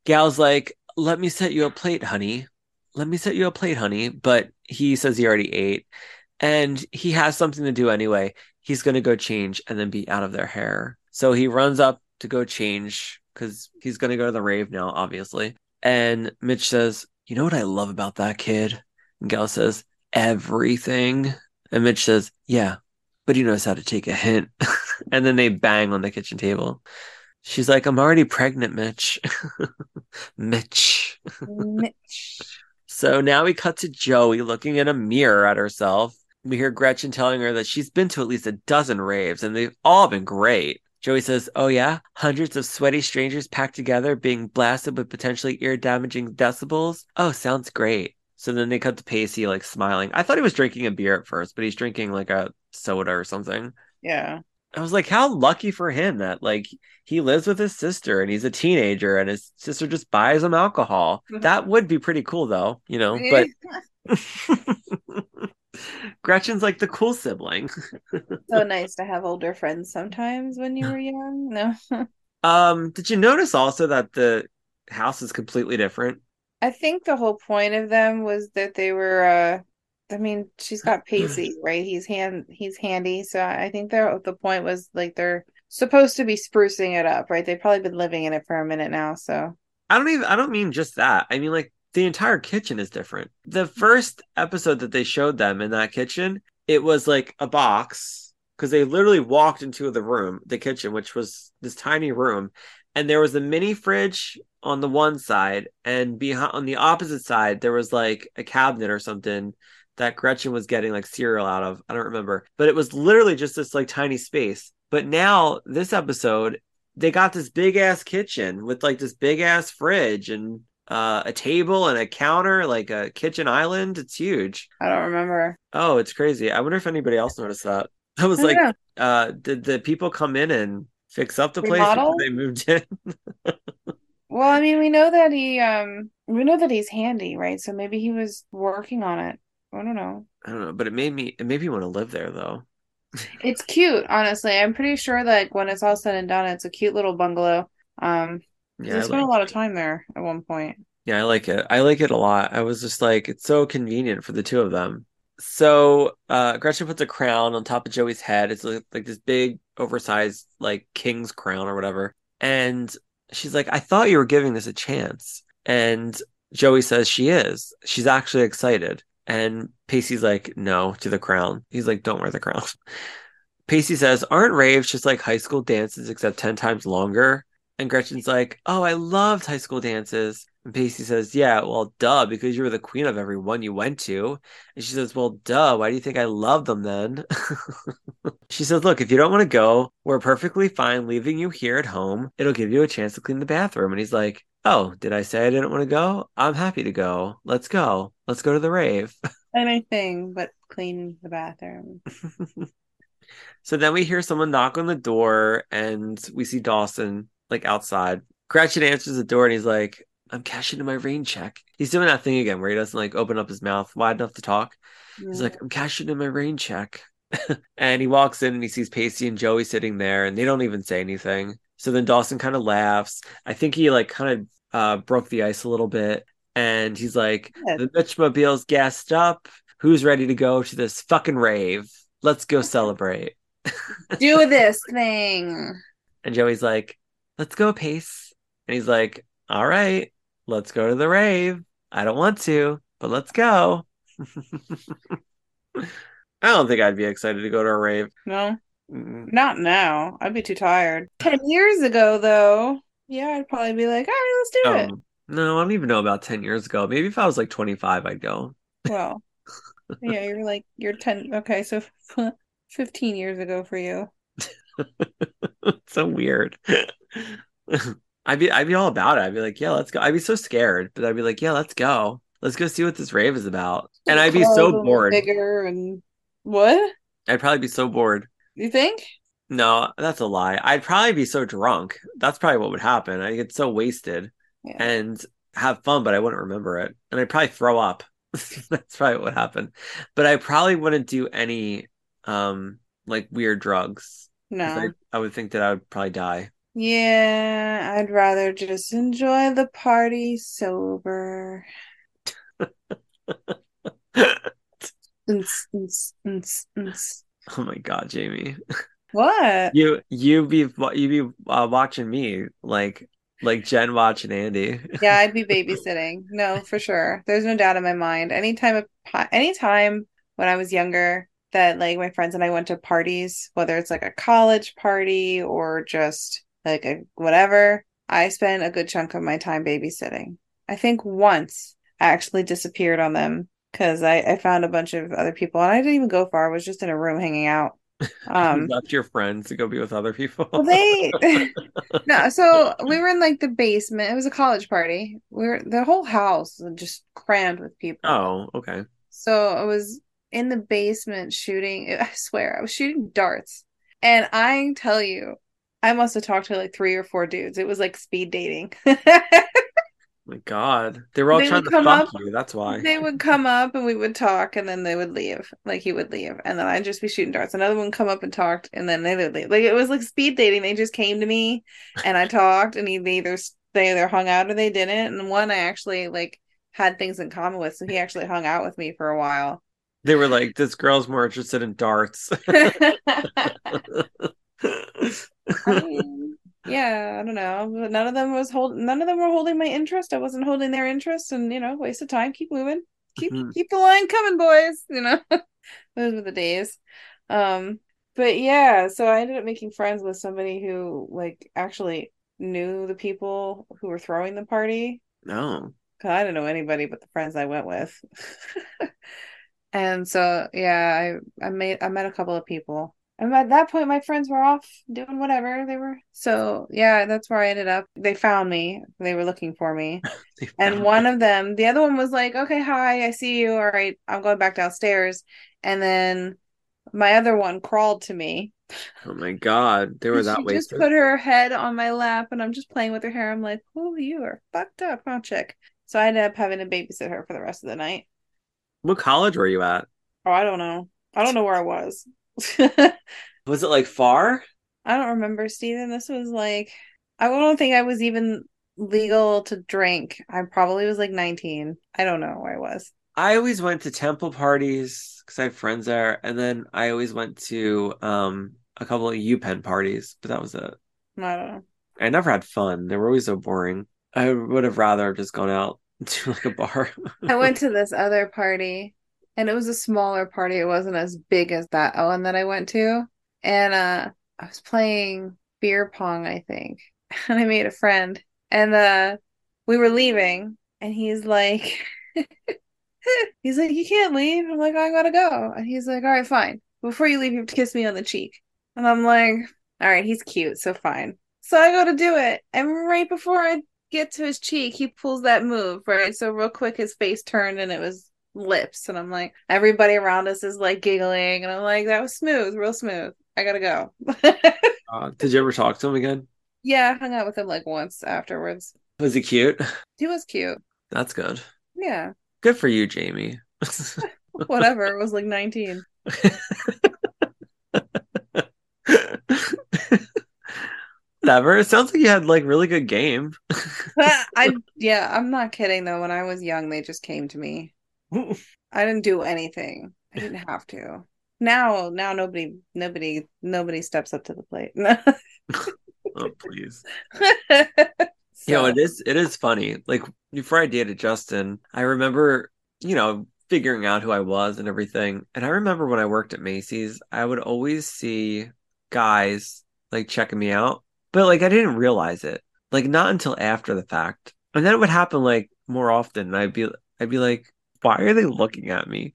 Gail's like, "Let me set you a plate, honey. Let me set you a plate, honey." But he says he already ate, and he has something to do anyway. He's gonna go change and then be out of their hair. So he runs up to go change because he's gonna go to the rave now, obviously. And Mitch says, "You know what I love about that kid?" And Gail says, "Everything." And Mitch says, "Yeah, but he knows how to take a hint." and then they bang on the kitchen table. She's like, I'm already pregnant, Mitch. Mitch. Mitch. So now we cut to Joey looking in a mirror at herself. We hear Gretchen telling her that she's been to at least a dozen raves and they've all been great. Joey says, Oh, yeah? Hundreds of sweaty strangers packed together being blasted with potentially ear damaging decibels? Oh, sounds great. So then they cut to Pacey, like smiling. I thought he was drinking a beer at first, but he's drinking like a soda or something. Yeah. I was like, how lucky for him that like he lives with his sister and he's a teenager and his sister just buys him alcohol. That would be pretty cool though, you know, but Gretchen's like the cool sibling. so nice to have older friends sometimes when you were young. No. Um, did you notice also that the house is completely different? I think the whole point of them was that they were uh I mean, she's got Pacey, right? He's hand he's handy. So I think the the point was like they're supposed to be sprucing it up, right? They've probably been living in it for a minute now, so I don't even I don't mean just that. I mean like the entire kitchen is different. The first episode that they showed them in that kitchen, it was like a box because they literally walked into the room, the kitchen, which was this tiny room, and there was a mini fridge on the one side, and behind on the opposite side there was like a cabinet or something that Gretchen was getting like cereal out of. I don't remember, but it was literally just this like tiny space. But now this episode, they got this big ass kitchen with like this big ass fridge and uh, a table and a counter, like a kitchen island. It's huge. I don't remember. Oh, it's crazy. I wonder if anybody else noticed that. I was I like, know. uh, did the people come in and fix up the place Remodel? before they moved in? Well, I mean, we know that he um we know that he's handy, right? So maybe he was working on it. I don't know. I don't know, but it made me it made me want to live there though. It's cute, honestly. I'm pretty sure that when it's all said and done, it's a cute little bungalow. Um Yeah, they I spent like, a lot of time there at one point. yeah, I like it. I like it a lot. I was just like, it's so convenient for the two of them. So uh Gretchen puts a crown on top of Joey's head. It's like, like this big, oversized, like king's crown or whatever. And she's like, I thought you were giving this a chance. And Joey says she is. She's actually excited. And Pacey's like, no, to the crown. He's like, don't wear the crown. Pacey says, aren't raves just like high school dances except 10 times longer? And Gretchen's like, oh, I loved high school dances. And Pacey says, yeah, well, duh, because you were the queen of every one you went to. And she says, well, duh, why do you think I love them then? she says, look, if you don't want to go, we're perfectly fine leaving you here at home. It'll give you a chance to clean the bathroom. And he's like, oh, did I say I didn't want to go? I'm happy to go. Let's go. Let's go to the rave. Anything but clean the bathroom. So then we hear someone knock on the door and we see Dawson like outside. Gretchen answers the door and he's like, I'm cashing in my rain check. He's doing that thing again where he doesn't like open up his mouth wide enough to talk. He's like, I'm cashing in my rain check. and he walks in and he sees Pacey and Joey sitting there and they don't even say anything. So then Dawson kind of laughs. I think he like kind of uh, broke the ice a little bit. And he's like, Yeah. the Mitchmobile's gassed up. Who's ready to go to this fucking rave? Let's go celebrate. do this thing. And Joey's like, let's go, Pace. And he's like, all right, let's go to the rave. I don't want to, but let's go. I don't think I'd be excited to go to a rave. No, Mm, not now. I'd be too tired. Ten years ago, though, yeah, I'd probably be like, all right, let's do it. um, no, I don't even know about 10 years ago. Maybe if I was like 25, I'd go. Well, yeah, you're like you're ten. Okay, so fifteen years ago for you. so weird. I'd be I'd be all about it. I'd be like, yeah, let's go. I'd be so scared, but I'd be like, yeah, let's go. Let's go see what this rave is about. And I'd be so bored. Bigger and what? I'd probably be so bored. You think? No, that's a lie. I'd probably be so drunk. That's probably what would happen. I get so wasted Yeah. and have fun, but I wouldn't remember it. And I'd probably throw up. That's probably what would happen. But I probably wouldn't do any um like weird drugs. No. I, I would think that I would probably die. Yeah, I'd rather just enjoy the party sober. Oh my God, Jamie. What? You you be you be uh, watching me like like Jen watching Andy. Yeah, I'd be babysitting. No, for sure. There's no doubt in my mind. Anytime, a anytime when I was younger, that like my friends and I went to parties, whether it's like a college party or just like a whatever, I spent a good chunk of my time babysitting. I think once I actually disappeared on them because I, I found a bunch of other people and I didn't even go far. I was just in a room hanging out. you Um, left your friends to go be with other people. well, they no, so we were in like the basement. It was a college party. We were the whole house was just crammed with people. Oh, okay. So I was in the basement shooting. I swear, I was shooting darts. And I tell you, I must have talked to like three or four dudes. It was like speed dating. my God, they were all They trying to come fuck up- you. That's why. they would come up and we would talk, and then they would leave. Like he would leave, and then I'd just be shooting darts. Another one would come up and talked, and then they would leave. Like it was like speed dating. They just came to me, and I talked, and he they either they either hung out or they didn't. And one I actually like had things in common with, so he actually hung out with me for a while. They were like, "This girl's more interested in darts." I mean, yeah, I don't know. But none of them was hold none of them were holding my interest. I wasn't holding their interest and you know, waste of time. Keep moving. Keep Mhm. keep the line coming, boys. You know. Those were the days. Um, but yeah, so I ended up making friends with somebody who like actually knew the people who were throwing the party. No. Cause I didn't know anybody but the friends I went with. And so yeah, I I made I met a couple of people. And at that point my friends were off doing whatever they were. So yeah, that's where I ended up. They found me. They were looking for me. And one you. of them, the other one was like, "Okay, hi, I see you. All right, I'm going back downstairs." And then my other one crawled to me. Oh my God, they were that she just put her head on my lap and I'm just playing with her hair. I'm like, "Oh, you are fucked up, huh, chick?" So I ended up having to babysit her for the rest of the night. What college were you at? Oh, I don't know. I don't know where I was. Was it like far? I don't remember, Steven. This was like, I don't think I was even legal to drink. I probably was like 19. I don't know where I was. I always went to temple parties because I have friends there, and then I always went to um a couple of UPenn parties, but that was it. I don't know. I never had fun. They were always so boring. I would have rather just gone out to like a bar. I went to this other party and it was a smaller party. It wasn't as big as that one that I went to. And uh I was playing beer pong, I think. And I made a friend. And uh we were leaving and he's like he's like, You can't leave. I'm like, I gotta go. And he's like, All right, fine. Before you leave, you have to kiss me on the cheek. And I'm like, All right, he's cute, so fine. So I go to do it. And right before I get to his cheek, he pulls that move, right? So real quick his face turned and it was lips. And I'm like, everybody around us is like giggling. And I'm like, that was smooth, real smooth. I gotta go. Uh, did you ever talk to him again? yeah, I hung out with him like once afterwards. Was he cute? He was cute. That's good. Yeah. Good for you, Jamie. Whatever. it was like 19. Whatever. It sounds like you had like really good game. I yeah, I'm not kidding though. When I was young, they just came to me. I didn't do anything. I didn't have to. Now, now nobody, nobody, nobody steps up to the plate. oh, please. So, You know, it is it is funny. Like before I dated Justin, I remember, you know, figuring out who I was and everything. And I remember when I worked at Macy's, I would always see guys like checking me out, but like I didn't realize it. Like not until after the fact. And then it would happen like more often. And I'd be I'd be like, why are they looking at me?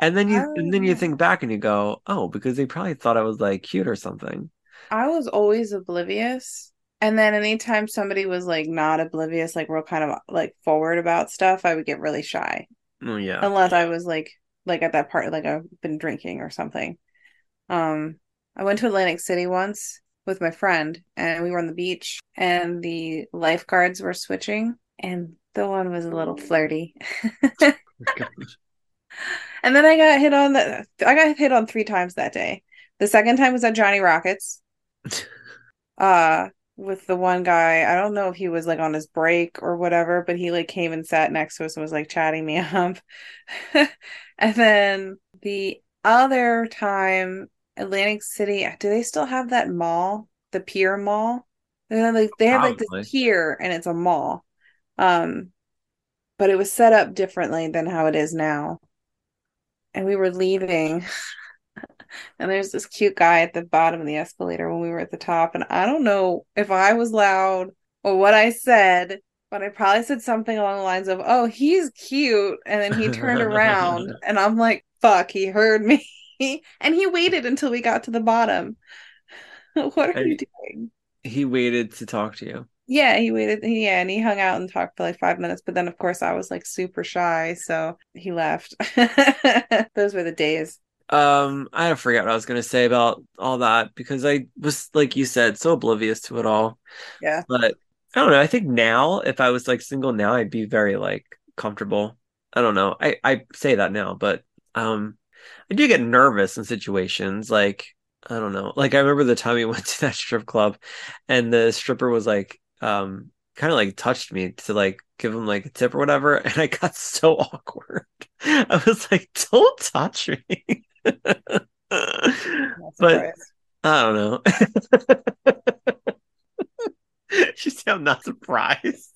And then you and then you Oh. think back and you go, oh, because they probably thought I was like cute or something. I was always oblivious And then anytime somebody was like not oblivious, like real kind of like forward about stuff, I would get really shy. Oh yeah. Unless I was like like at that part like I've been drinking or something. Um I went to Atlantic City once with my friend and we were on the beach and the lifeguards were switching and the one was a little flirty. and then I got hit on the I got hit on three times that day. The second time was at Johnny Rockets. uh with the one guy. I don't know if he was like on his break or whatever, but he like came and sat next to us and was like chatting me up. and then the other time, Atlantic City, do they still have that mall? The Pier Mall? They have like they have like Probably. this pier and it's a mall. Um but it was set up differently than how it is now. And we were leaving and there's this cute guy at the bottom of the escalator when we were at the top. And I don't know if I was loud or what I said, but I probably said something along the lines of, Oh, he's cute. And then he turned around and I'm like, Fuck, he heard me. and he waited until we got to the bottom. what are And- you doing? he waited to talk to you. Yeah, he waited. Yeah, and he hung out and talked for like five minutes. But then, of course, I was like super shy, so he left. Those were the days. Um, I forget what I was gonna say about all that because I was like you said, so oblivious to it all. Yeah. But I don't know. I think now, if I was like single now, I'd be very like comfortable. I don't know. I I say that now, but um, I do get nervous in situations like I don't know. Like I remember the time we went to that strip club, and the stripper was like um kind of like touched me to like give him like a tip or whatever, and I got so awkward. I was like, "Don't touch me." But. I don't know. she said, "I'm not surprised."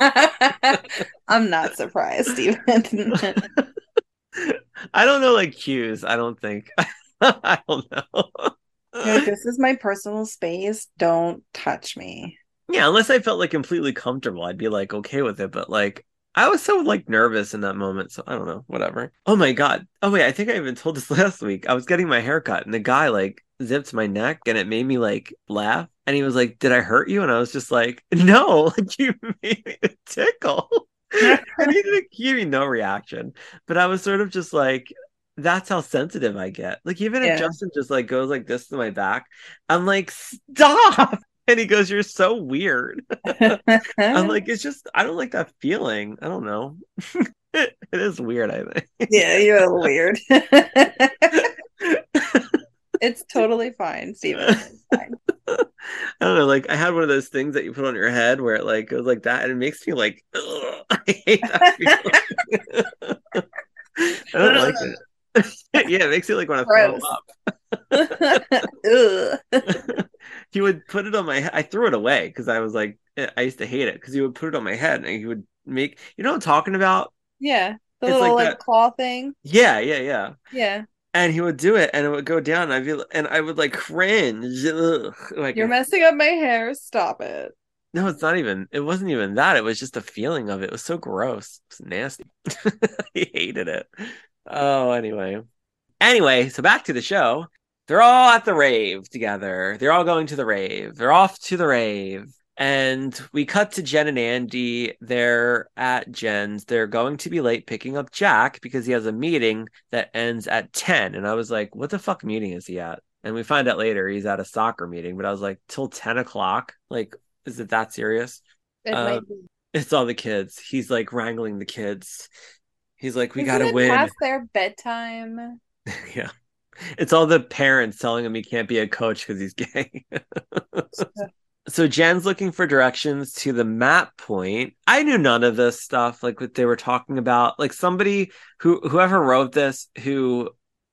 I'm not surprised, Steven. I don't know like cues. I don't think. I don't know. Like, this is my personal space. Don't touch me. Yeah, unless I felt like completely comfortable, I'd be like okay with it. But like, I was so like nervous in that moment, so I don't know. Whatever. Oh my god. Oh wait, I think I even told this last week. I was getting my hair cut, and the guy like zipped my neck, and it made me like laugh. And he was like, "Did I hurt you?" And I was just like, "No, like you made me tickle." and he didn't give me no reaction, but I was sort of just like. That's how sensitive I get. Like even if Justin just like goes like this to my back, I'm like, stop. And he goes, You're so weird. I'm like, it's just I don't like that feeling. I don't know. it, is weird, I think. yeah, you're a little weird. it's totally fine, Steven. Fine. I don't know, like I had one of those things that you put on your head where it like goes like that and it makes me like ugh, I hate that feeling. I don't like it. yeah, it makes you like want to throw up. He would put it on my. I threw it away because I was like, eh, I used to hate it because he would put it on my head and he would make, you know I'm talking about? Yeah, the It's little like like, that- claw thing. Yeah, yeah, yeah. Yeah, And he would do it and it would go down and I feel and I would like cringe. Ugh. Like you're messing up my hair. Stop it. no, it's not even it wasn't even that. It was just a feeling of it. It was so gross. It was nasty. he hated it. Oh, anyway. Anyway, so back to the show. They're all at the rave together. They're all going to the rave. They're off to the rave. And we cut to Jen and Andy. They're at Jen's. They're going to be late picking up Jack because he has a meeting that ends at 10. And I was like, what the fuck meeting is he at? And we find out later he's at a soccer meeting. But I was like, till 10 o'clock? Like, is it that serious? It might um, be. It's all the kids. He's like wrangling the kids. He's like, we Isn't gotta win. Past their bedtime. yeah. It's all the parents telling him he can't be a coach because he's gay. so Jen's looking for directions to the map point. I knew none of this stuff, like what they were talking about. Like somebody who whoever wrote this who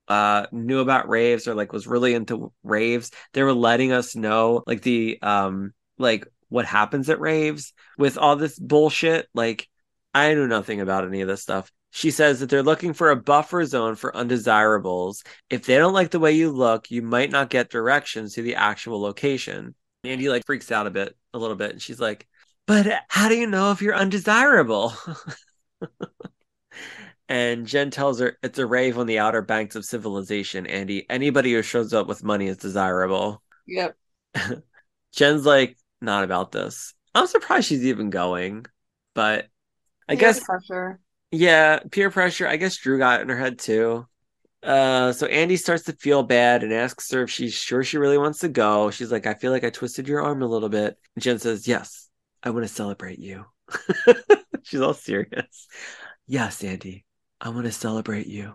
uh knew about raves or like was really into raves, they were letting us know like the um like what happens at raves with all this bullshit. Like I knew nothing about any of this stuff. She says that they're looking for a buffer zone for undesirables. If they don't like the way you look, you might not get directions to the actual location. Andy like freaks out a bit, a little bit, and she's like, "But how do you know if you're undesirable?" and Jen tells her it's a rave on the outer banks of civilization. Andy, anybody who shows up with money is desirable. Yep. Jen's like, not about this. I'm surprised she's even going, but I Peer guess pressure. Yeah, peer pressure. I guess Drew got in her head too. Uh, so Andy starts to feel bad and asks her if she's sure she really wants to go. She's like, I feel like I twisted your arm a little bit. And Jen says, Yes, I want to celebrate you. she's all serious. Yes, Andy, I want to celebrate you.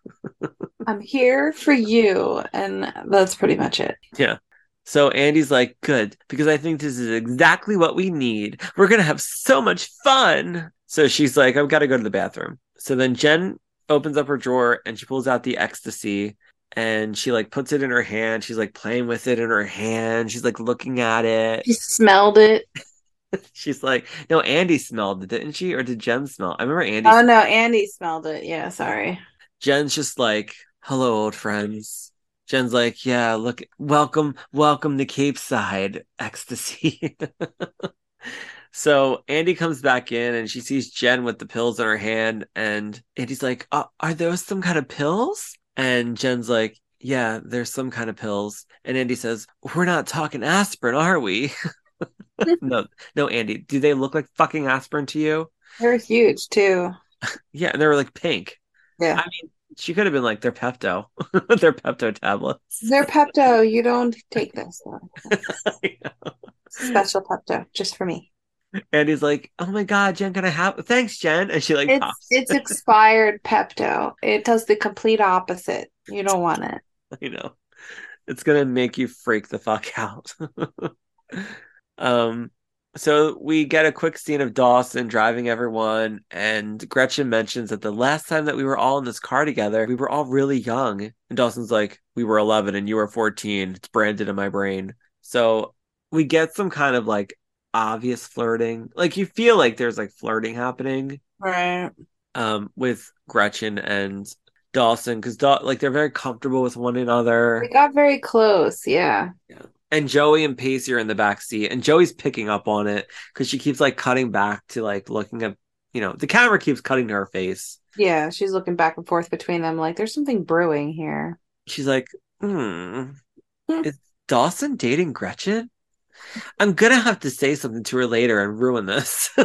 I'm here for you, and that's pretty much it. Yeah. So Andy's like, good, because I think this is exactly what we need. We're going to have so much fun. So she's like, I've got to go to the bathroom. So then Jen opens up her drawer and she pulls out the ecstasy and she like puts it in her hand. She's like playing with it in her hand. She's like looking at it. She smelled it. She's like, no, Andy smelled it, didn't she? Or did Jen smell? I remember Andy. Oh no, Andy smelled it. Yeah, sorry. Jen's just like, hello, old friends. Jen's like, yeah, look, welcome, welcome to Capeside ecstasy. so Andy comes back in and she sees Jen with the pills in her hand. And Andy's like, uh, are those some kind of pills? And Jen's like, yeah, there's some kind of pills. And Andy says, we're not talking aspirin, are we? no, no, Andy, do they look like fucking aspirin to you? They're huge too. Yeah, they were like pink. Yeah. I mean, she could have been like, they're Pepto. they're Pepto tablets. They're Pepto. You don't take this. though. I know. Special Pepto, just for me. And he's like, "Oh my god, Jen, can I have? Thanks, Jen." And she like It's pops. it's expired Pepto. It does the complete opposite. You don't want it. you know, it's gonna make you freak the fuck out. um, so we get a quick scene of Dawson driving everyone, and Gretchen mentions that the last time that we were all in this car together, we were all really young. And Dawson's like, "We were 11 and you were 14." It's branded in my brain. So we get some kind of like obvious flirting. Like you feel like there's like flirting happening Right. um with Gretchen and Dawson because da- like they're very comfortable with one another. They got very close. Yeah. Yeah. And Joey and Pacey are in the back seat, and Joey's picking up on it because she keeps like cutting back to like looking at you know the camera keeps cutting to her face. Yeah. She's looking back and forth between them. Like there's something brewing here. She's like, "Hmm, Hmm. is Dawson dating Gretchen?" I'm gonna have to say something to her later and ruin this.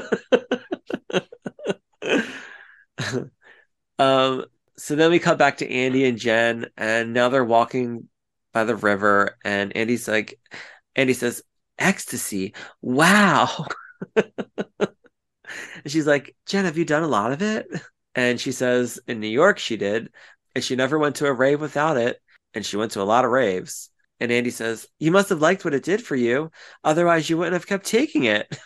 um, so then we cut back to Andy and Jen, and now they're walking by the river, and Andy's like, Andy says, "Ecstasy, wow." and she's like, "Jen, have you done a lot of it?" And she says, "In New York, she did, and she never went to a rave without it, and she went to a lot of raves." And Andy says, You must have liked what it did for you. Otherwise, you wouldn't have kept taking it.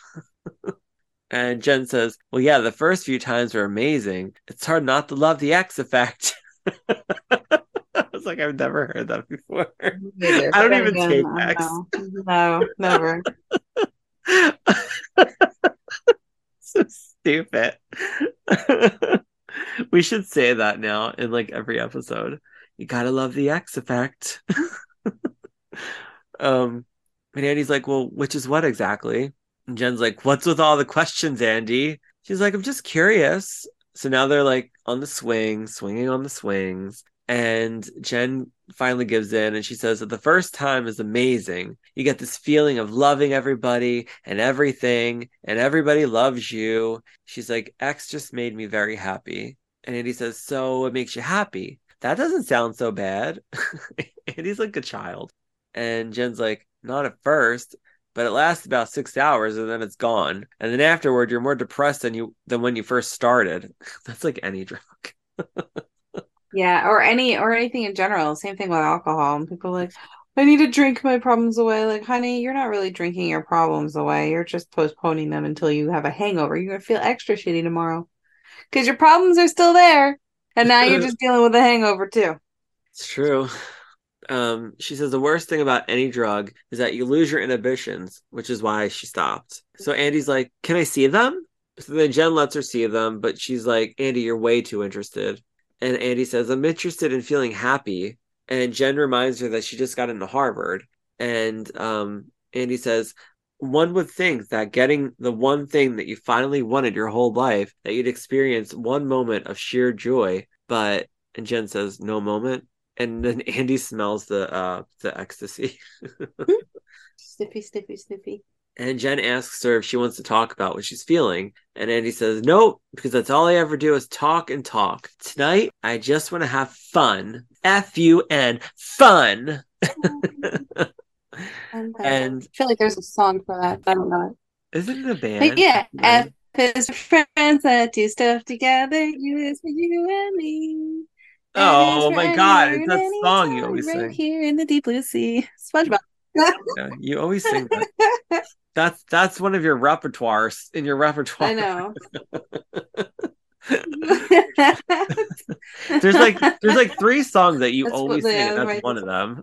and Jen says, Well, yeah, the first few times were amazing. It's hard not to love the X effect. I was like, I've never heard that before. Neither, I don't even again, take I X. No, never. so stupid. we should say that now in like every episode. You gotta love the X effect. Um, and Andy's like, "Well, which is what exactly?" And Jen's like, "What's with all the questions, Andy?" She's like, "I'm just curious." So now they're like on the swing, swinging on the swings, and Jen finally gives in and she says that the first time is amazing. You get this feeling of loving everybody and everything, and everybody loves you. She's like, X just made me very happy. And Andy says, So it makes you happy. That doesn't sound so bad. Andy's like a child. And Jen's like, Not at first. But it lasts about six hours and then it's gone. And then afterward, you're more depressed than you than when you first started. That's like any drug. Yeah, or any or anything in general. Same thing with alcohol. And people are like, I need to drink my problems away. Like, honey, you're not really drinking your problems away. You're just postponing them until you have a hangover. You're gonna feel extra shitty tomorrow. Because your problems are still there. And now you're just dealing with a hangover too. It's true. Um, she says the worst thing about any drug is that you lose your inhibitions, which is why she stopped. So Andy's like, Can I see them? So then Jen lets her see them, but she's like, Andy, you're way too interested. And Andy says, I'm interested in feeling happy. And Jen reminds her that she just got into Harvard. And um, Andy says, one would think that getting the one thing that you finally wanted your whole life, that you'd experience one moment of sheer joy. But, and Jen says, no moment. And then Andy smells the uh the ecstasy. Sniffy, sniffy, sniffy. And Jen asks her if she wants to talk about what she's feeling. And Andy says, Nope, because that's all I ever do is talk and talk. Tonight, I just want to have fun. F U N, fun. And, uh, And- I feel like there's a song for that. I don't know it. Isn't it a band? But yeah? F is friends that do stuff together. U is for you and me. Oh my God, it's that song you always right sing. here in the deep blue sea. SpongeBob. Yeah, you always sing that. That's that's one of your repertoires in your repertoire. I know. there's like there's like three songs that you That's always sing, that's right. one of them.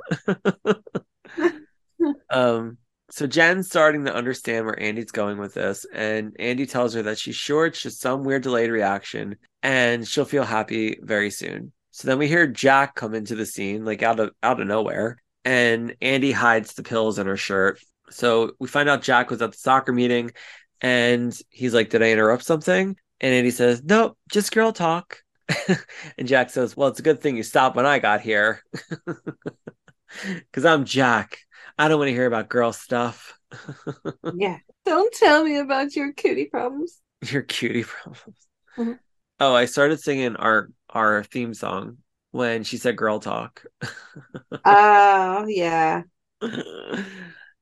um so Jen's starting to understand where Andy's going with this, and Andy tells her that she's sure it's just some weird delayed reaction and she'll feel happy very soon. So then we hear Jack come into the scene, like out of out of nowhere, and Andy hides the pills in her shirt. So we find out Jack was at the soccer meeting and he's like, Did I interrupt something? And Andy says, Nope, just girl talk. and Jack says, Well, it's a good thing you stopped when I got here. Because I'm Jack. I don't want to hear about girl stuff. yeah. Don't tell me about your cutie problems. Your cutie problems. Mhm. Oh, I started singing our our theme song when she said girl talk. Oh, yeah. it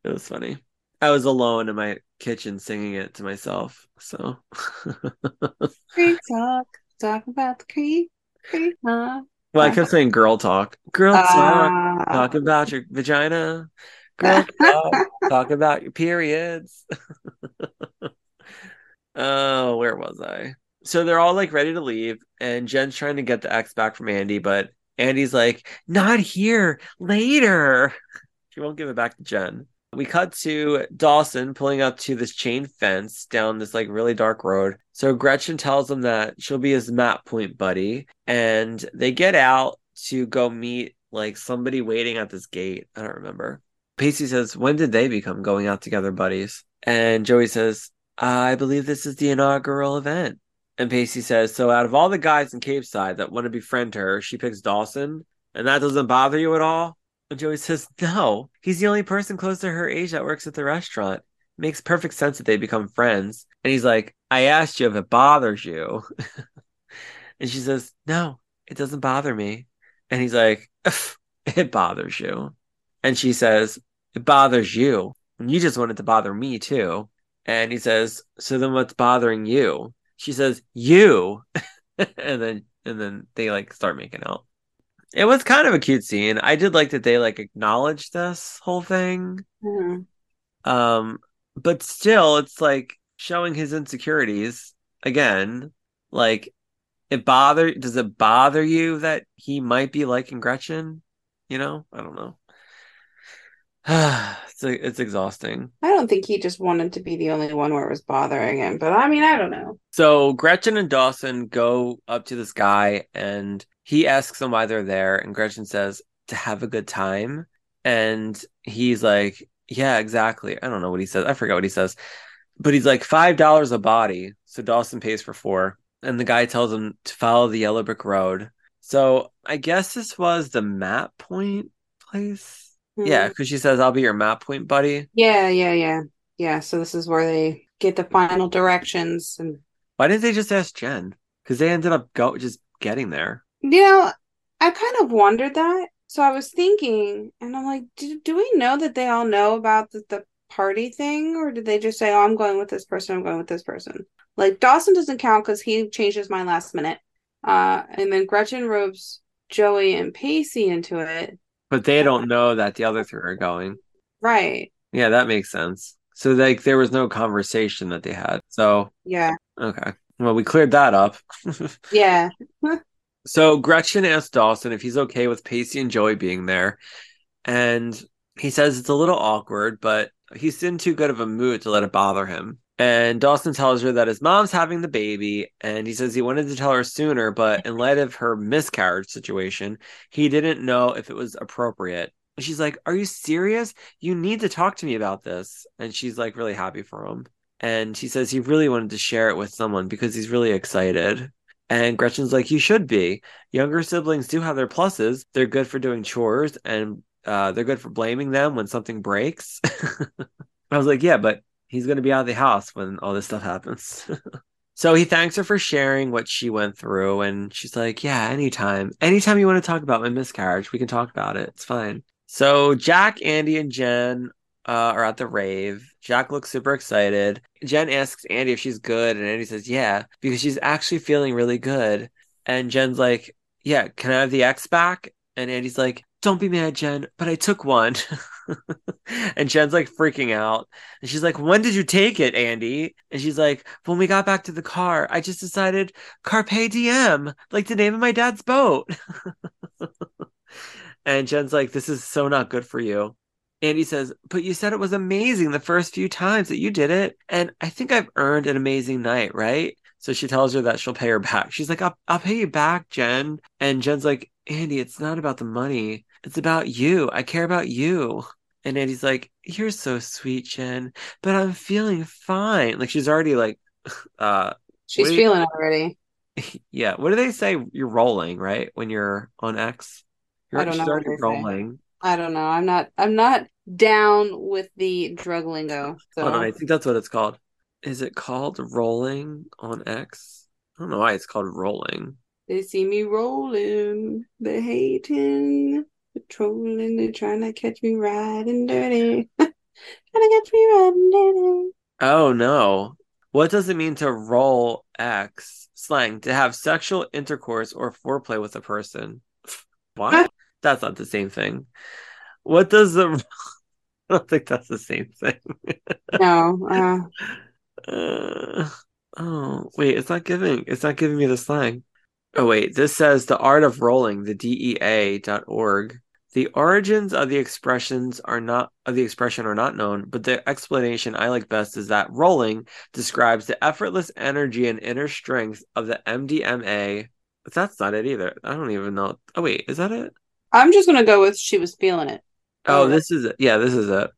was funny. I was alone in my kitchen singing it to myself. So Creek talk. Talk about the creek. Creek talk. well, I kept saying girl talk. Girl talk. Ah. Talk about your vagina. Girl talk. talk about your periods. oh, where was I? So they're all like ready to leave, and Jen's trying to get the X back from Andy, but Andy's like, not here, later. She won't give it back to Jen. We cut to Dawson pulling up to this chain fence down this like really dark road. So Gretchen tells him that she'll be his map point buddy, and they get out to go meet like somebody waiting at this gate. I don't remember. Pacey says, When did they become going out together buddies? And Joey says, I believe this is the inaugural event. And Pacey says, So out of all the guys in Capeside that want to befriend her, she picks Dawson, and that doesn't bother you at all? And Joey says, No, he's the only person close to her age that works at the restaurant. Makes perfect sense that they become friends. And he's like, I asked you if it bothers you. and she says, No, it doesn't bother me. And he's like, It bothers you. And she says, It bothers you. And you just wanted to bother me too. And he says, So then what's bothering you? She says, You. and then and then they like start making out. It was kind of a cute scene. I did like that they like acknowledged this whole thing. Mhm. Um, but still it's like showing his insecurities again. Like it bother does it bother you that he might be liking Gretchen? You know? I don't know. it's it's exhausting. I don't think he just wanted to be the only one where it was bothering him, but I mean, I don't know. So Gretchen and Dawson go up to this guy and he asks them why they're there and Gretchen says to have a good time. And he's like yeah exactly. I don't know what he says. I forgot what he says. But he's like five dollars a body. So Dawson pays for four and the guy tells him to follow the yellow brick road. So I guess this was the map point place yeah Mhm. because she says I'll be your map point buddy Yeah, yeah, yeah. Yeah, so this is where they get the final directions and why didn't they just ask Jen because they ended up go just getting there you know, I kind of wondered that. So I was thinking, and I'm like, do, do we know that they all know about the, the party thing, or did they just say, "Oh, I'm going with this person, I'm going with this person"? Like Dawson doesn't count because he changed his mind last minute. Uh, and then Gretchen ropes Joey and Pacey into it. But they don't know that the other three are going. Right. Yeah, that makes sense. So like there was no conversation that they had. So Yeah. okay. Well, we cleared that up. Yeah. so Gretchen asked Dawson if he's okay with Pacey and Joey being there. And he says it's a little awkward, but he's in too good of a mood to let it bother him. And Dawson tells her that his mom's having the baby, and he says he wanted to tell her sooner, but in light of her miscarriage situation, he didn't know if it was appropriate. She's like, Are you serious? You need to talk to me about this. And she's like, really happy for him. And she says he really wanted to share it with someone because he's really excited. And Gretchen's like, You should be. Younger siblings do have their pluses. They're good for doing chores and uh, they're good for blaming them when something breaks. I was like, Yeah, but he's going to be out of the house when all this stuff happens. so he thanks her for sharing what she went through. And she's like, Yeah, anytime. Anytime you want to talk about my miscarriage, we can talk about it. It's fine. So Jack, Andy, and Jen uh, are at the rave. Jack looks super excited. Jen asks Andy if she's good. And Andy says, Yeah, because she's actually feeling really good. And Jen's like, Yeah, can I have the X back? And Andy's like, Don't be mad, Jen, but I took one. and Jen's like freaking out. And she's like, When did you take it, Andy? And she's like, When we got back to the car, I just decided Carpe Diem, like the name of my dad's boat. and Jen's like, This is so not good for you. Andy says, But you said it was amazing the first few times that you did it. And I think I've earned an amazing night, right? So she tells her that she'll pay her back. She's like, I'll, I'll pay you back, Jen. And Jen's like, Andy, it's not about the money. It's about you. I care about you. And Andy's like, You're so sweet, Jen, but I'm feeling fine. Like she's already like uh She's feeling already. yeah. What do they say? You're rolling, right? When you're on X? You're, I don't know what already they say. rolling. I don't know. I'm not I'm not down with the drug lingo. So on, I think that's what it's called. Is it called rolling on X? I don't know why it's called rolling. they see me rolling, they hating, patrolling, they're trying to catch me riding dirty. trying to catch me riding dirty. Oh no. What does it mean to roll X? Slang to have sexual intercourse or foreplay with a person. What? That's not the same thing. What does the I don't think that's the same thing. No, uh, Uh, oh, wait, it's not giving it's not giving me the slang. Oh wait, this says the art of rolling, the DEA.org. The origins of the expressions are not of the expression are not known, but the explanation I like best is that rolling describes the effortless energy and inner strength of the MDMA. But that's not it either. I don't even know. Oh wait, is that it? I'm just gonna go with she was feeling it. Oh, Oh. this is it. Yeah, this is it.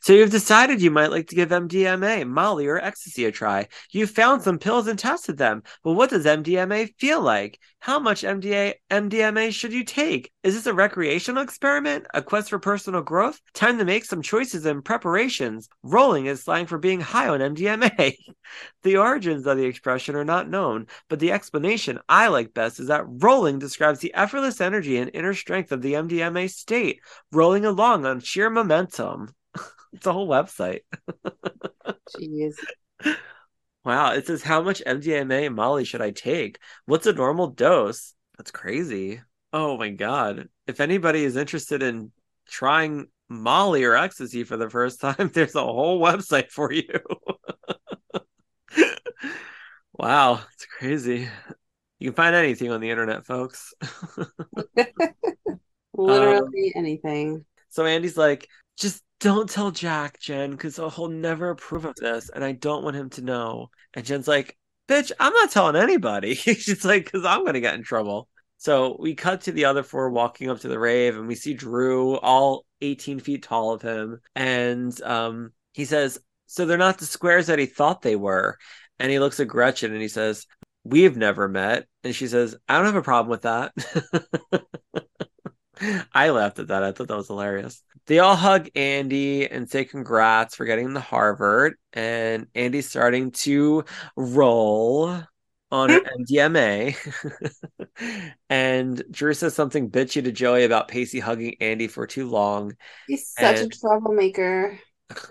So you've decided you might like to give MDMA, Molly, or ecstasy a try. You've found some pills and tested them. But what does MDMA feel like? How much MDA MDMA should you take? Is this a recreational experiment? A quest for personal growth? Time to make some choices and preparations. Rolling is slang for being high on MDMA. the origins of the expression are not known, but the explanation I like best is that rolling describes the effortless energy and inner strength of the MDMA state rolling along on sheer momentum. It's a whole website. Jeez. Wow, it says how much MDMA and Molly should I take? What's a normal dose? That's crazy. Oh my god. If anybody is interested in trying Molly or ecstasy for the first time, there's a whole website for you. wow, it's crazy. You can find anything on the internet, folks. Literally anything. So Andy's like, just don't tell Jack, Jen, because he'll never approve of this, and I don't want him to know. And Jen's like, bitch, I'm not telling anybody. She's like, because I'm gonna get in trouble. So we cut to the other four walking up to the rave, and we see Drew, all 18 feet tall of him, and um, he says, "So they're not the squares that he thought they were." And he looks at Gretchen and he says, "We've never met," and she says, "I don't have a problem with that." I laughed at that. I thought that was hilarious. They all hug Andy and say congrats for getting to Harvard. And Andy's starting to roll on MDMA. and Drew says something bitchy to Joey about Pacey hugging Andy for too long. He's such And- a troublemaker.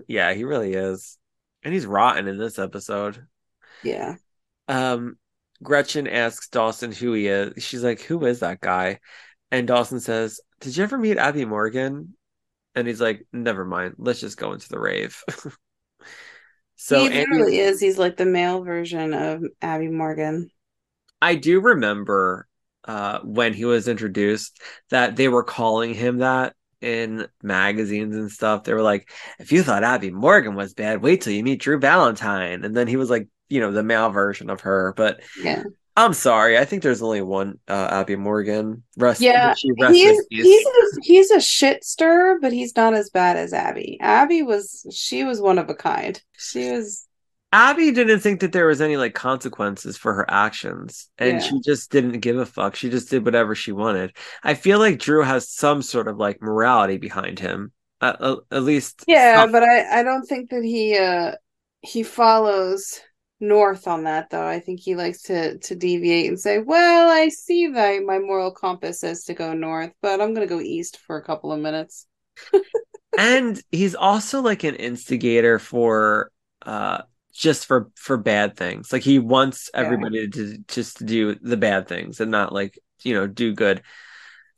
Yeah, he really is. And he's rotten in this episode. Yeah. Um, Gretchen asks Dawson who he is. She's like, "Who is that guy?" And Dawson says, "Did you ever meet Abby Morgan?" And he's like, "Never mind. Let's just go into the rave." so he Andy, is. He's like the male version of Abby Morgan. I do remember uh, when he was introduced that they were calling him that in magazines and stuff. They were like, "If you thought Abby Morgan was bad, wait till you meet Drew Valentine." And then he was like, you know, the male version of her, but. Yeah. I'm sorry. I think there's only one uh, Abby Morgan. Rest, Yeah, He's he's a, he's a shit stirrer, but he's not as bad as Abby. Abby was she was one of a kind. She was Abby didn't think that there was any like consequences for her actions, and Yeah. she just didn't give a fuck. She just did whatever she wanted. I feel like Drew has some sort of like morality behind him. Uh, uh, at least, yeah, some- but I I don't think that he uh he follows north on that though. I think he likes to to deviate and say, "Well, I see that my moral compass says to go north, but I'm going to go east for a couple of minutes." and he's also like an instigator for uh just for for bad things. Like he wants everybody yeah. to just do the bad things and not like, you know, do good.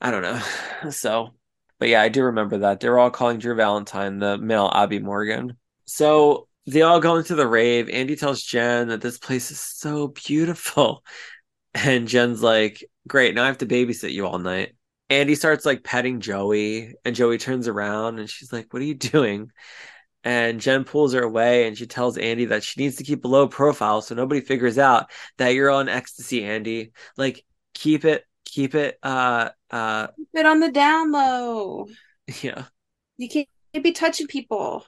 I don't know. So, but yeah, I do remember that. They were all calling Drew Valentine the male Abby Morgan. So they all go into the rave. Andy tells Jen that this place is so beautiful. And Jen's like, Great, now I have to babysit you all night. Andy starts like petting Joey, and Joey turns around and she's like, What are you doing? And Jen pulls her away and she tells Andy that she needs to keep a low profile so nobody figures out that you're on ecstasy, Andy. Like, keep it, keep it, uh, uh, keep it on the down low. Yeah. You can't be touching people.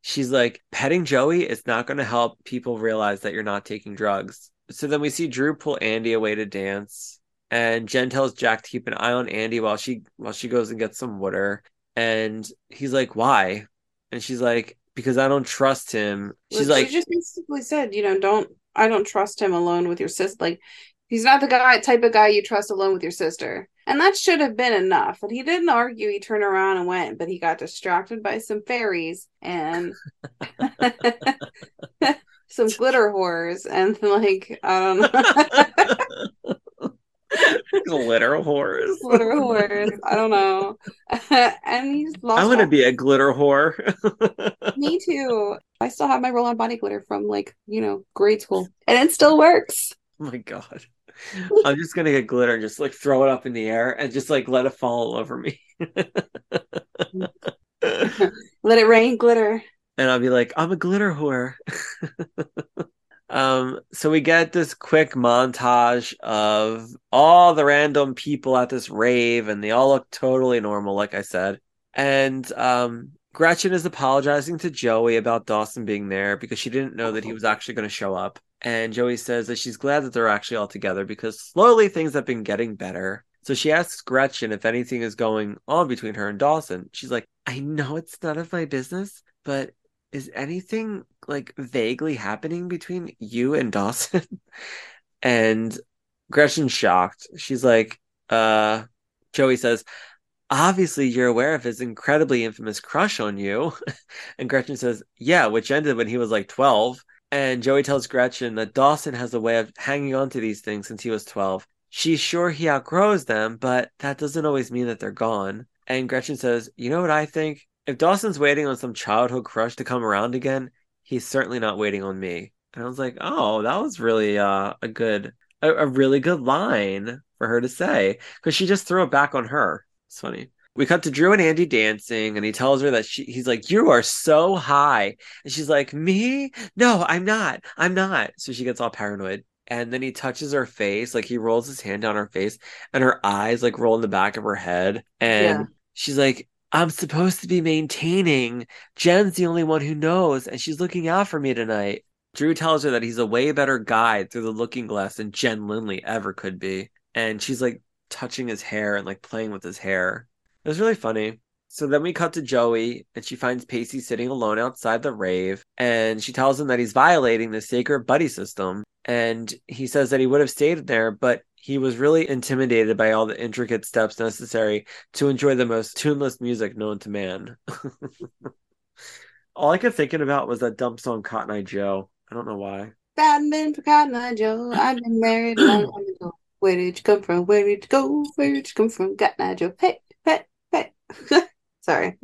She's like, petting Joey is not going to help people realize that you're not taking drugs. So then we see Drew pull Andy away to dance, and Jen tells Jack to keep an eye on Andy while she while she goes and gets some water. And he's like, "Why?" And she's like, "Because I don't trust him." She's well, like, "She just basically said, you know, don't I don't trust him alone with your sister. Like, he's not the guy type of guy you trust alone with your sister." And that should have been enough. But he didn't argue. He turned around and went, but he got distracted by some fairies and some glitter whores. And like, I don't know. glitter whores. glitter whores. I don't know. and he's lost. I want to be a glitter whore. Me too. I still have my roll on body glitter from like, you know, grade school. And it still works. Oh my god. I'm just gonna get glitter and just like throw it up in the air and just like let it fall all over me. let it rain glitter. And I'll be like, I'm a glitter whore. um, so we get this quick montage of all the random people at this rave, and they all look totally normal, like I said. And um, Gretchen is apologizing to Joey about Dawson being there because she didn't know that he was actually going to show up. And Joey says that she's glad that they're actually all together because slowly things have been getting better. So she asks Gretchen if anything is going on between her and Dawson. She's like, I know it's none of my business, but is anything like vaguely happening between you and Dawson? and Gretchen's shocked. She's like, uh, Joey says, obviously you're aware of his incredibly infamous crush on you. and Gretchen says, yeah, which ended when he was like 12. And Joey tells Gretchen that Dawson has a way of hanging on to these things since he was 12. She's sure he outgrows them, but that doesn't always mean that they're gone. And Gretchen says, You know what I think? If Dawson's waiting on some childhood crush to come around again, he's certainly not waiting on me. And I was like, Oh, that was really uh, a good, a, a really good line for her to say because she just threw it back on her. It's funny we cut to Drew and Andy dancing, and he tells her that she he's like, You are so high. And she's like, Me? No, I'm not. I'm not. So she gets all paranoid. And then he touches her face, like he rolls his hand down her face, and her eyes like roll in the back of her head. And yeah. she's like, I'm supposed to be maintaining. Jen's the only one who knows, and she's looking out for me tonight. Drew tells her that he's a way better guide through the looking glass than Jen Lindley ever could be. And she's like touching his hair and like playing with his hair. It was really funny. So then we cut to Joey, and she finds Pacey sitting alone outside the rave, and she tells him that he's violating the sacred buddy system. And he says that he would have stayed there, but he was really intimidated by all the intricate steps necessary to enjoy the most tuneless music known to man. all I kept thinking about was that dumb song Cotton Eye Joe. I don't know why. Batman for Cotton Eye Joe. I've been married a long time ago. Where did you come from? Where did you go? Where did you come from? Eye Joe. Hey. Sorry.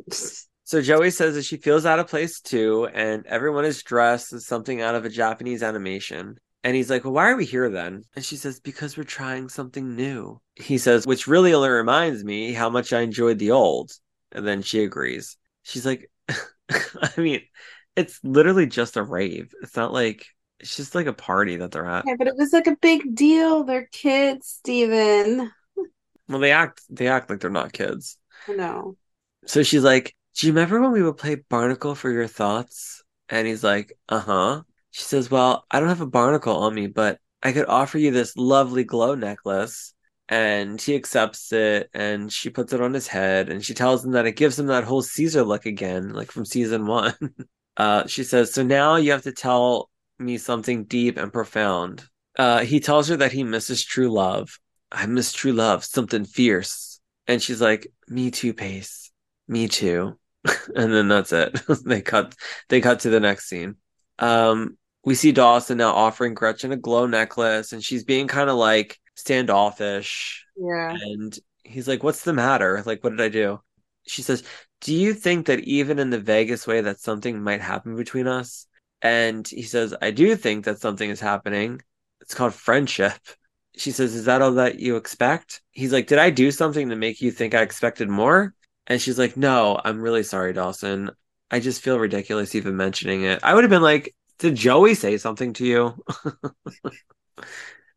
So Joey says that she feels out of place too, and everyone is dressed as something out of a Japanese animation. And he's like, Well, why are we here then? And she says, Because we're trying something new. He says, Which really only reminds me how much I enjoyed the old. And then she agrees. She's like, I mean, it's literally just a rave. It's not like it's just like a party that they're at. Yeah, but it was like a big deal. They're kids, Steven. Well, they act they act like they're not kids. No. So she's like, Do you remember when we would play Barnacle for your thoughts? And he's like, Uh huh. She says, Well, I don't have a barnacle on me, but I could offer you this lovely glow necklace. And he accepts it and she puts it on his head and she tells him that it gives him that whole Caesar look again, like from season one. Uh, she says, So now you have to tell me something deep and profound. Uh, he tells her that he misses true love. I miss true love, something fierce. And she's like, Me too, Pace. Me too. and then that's it. they cut they cut to the next scene. Um, we see Dawson now offering Gretchen a glow necklace, and she's being kind of like standoffish. Yeah. And he's like, What's the matter? Like, what did I do? She says, Do you think that even in the vaguest way that something might happen between us? And he says, I do think that something is happening. It's called friendship. She says, Is that all that you expect? He's like, Did I do something to make you think I expected more? And she's like, No, I'm really sorry, Dawson. I just feel ridiculous even mentioning it. I would have been like, Did Joey say something to you?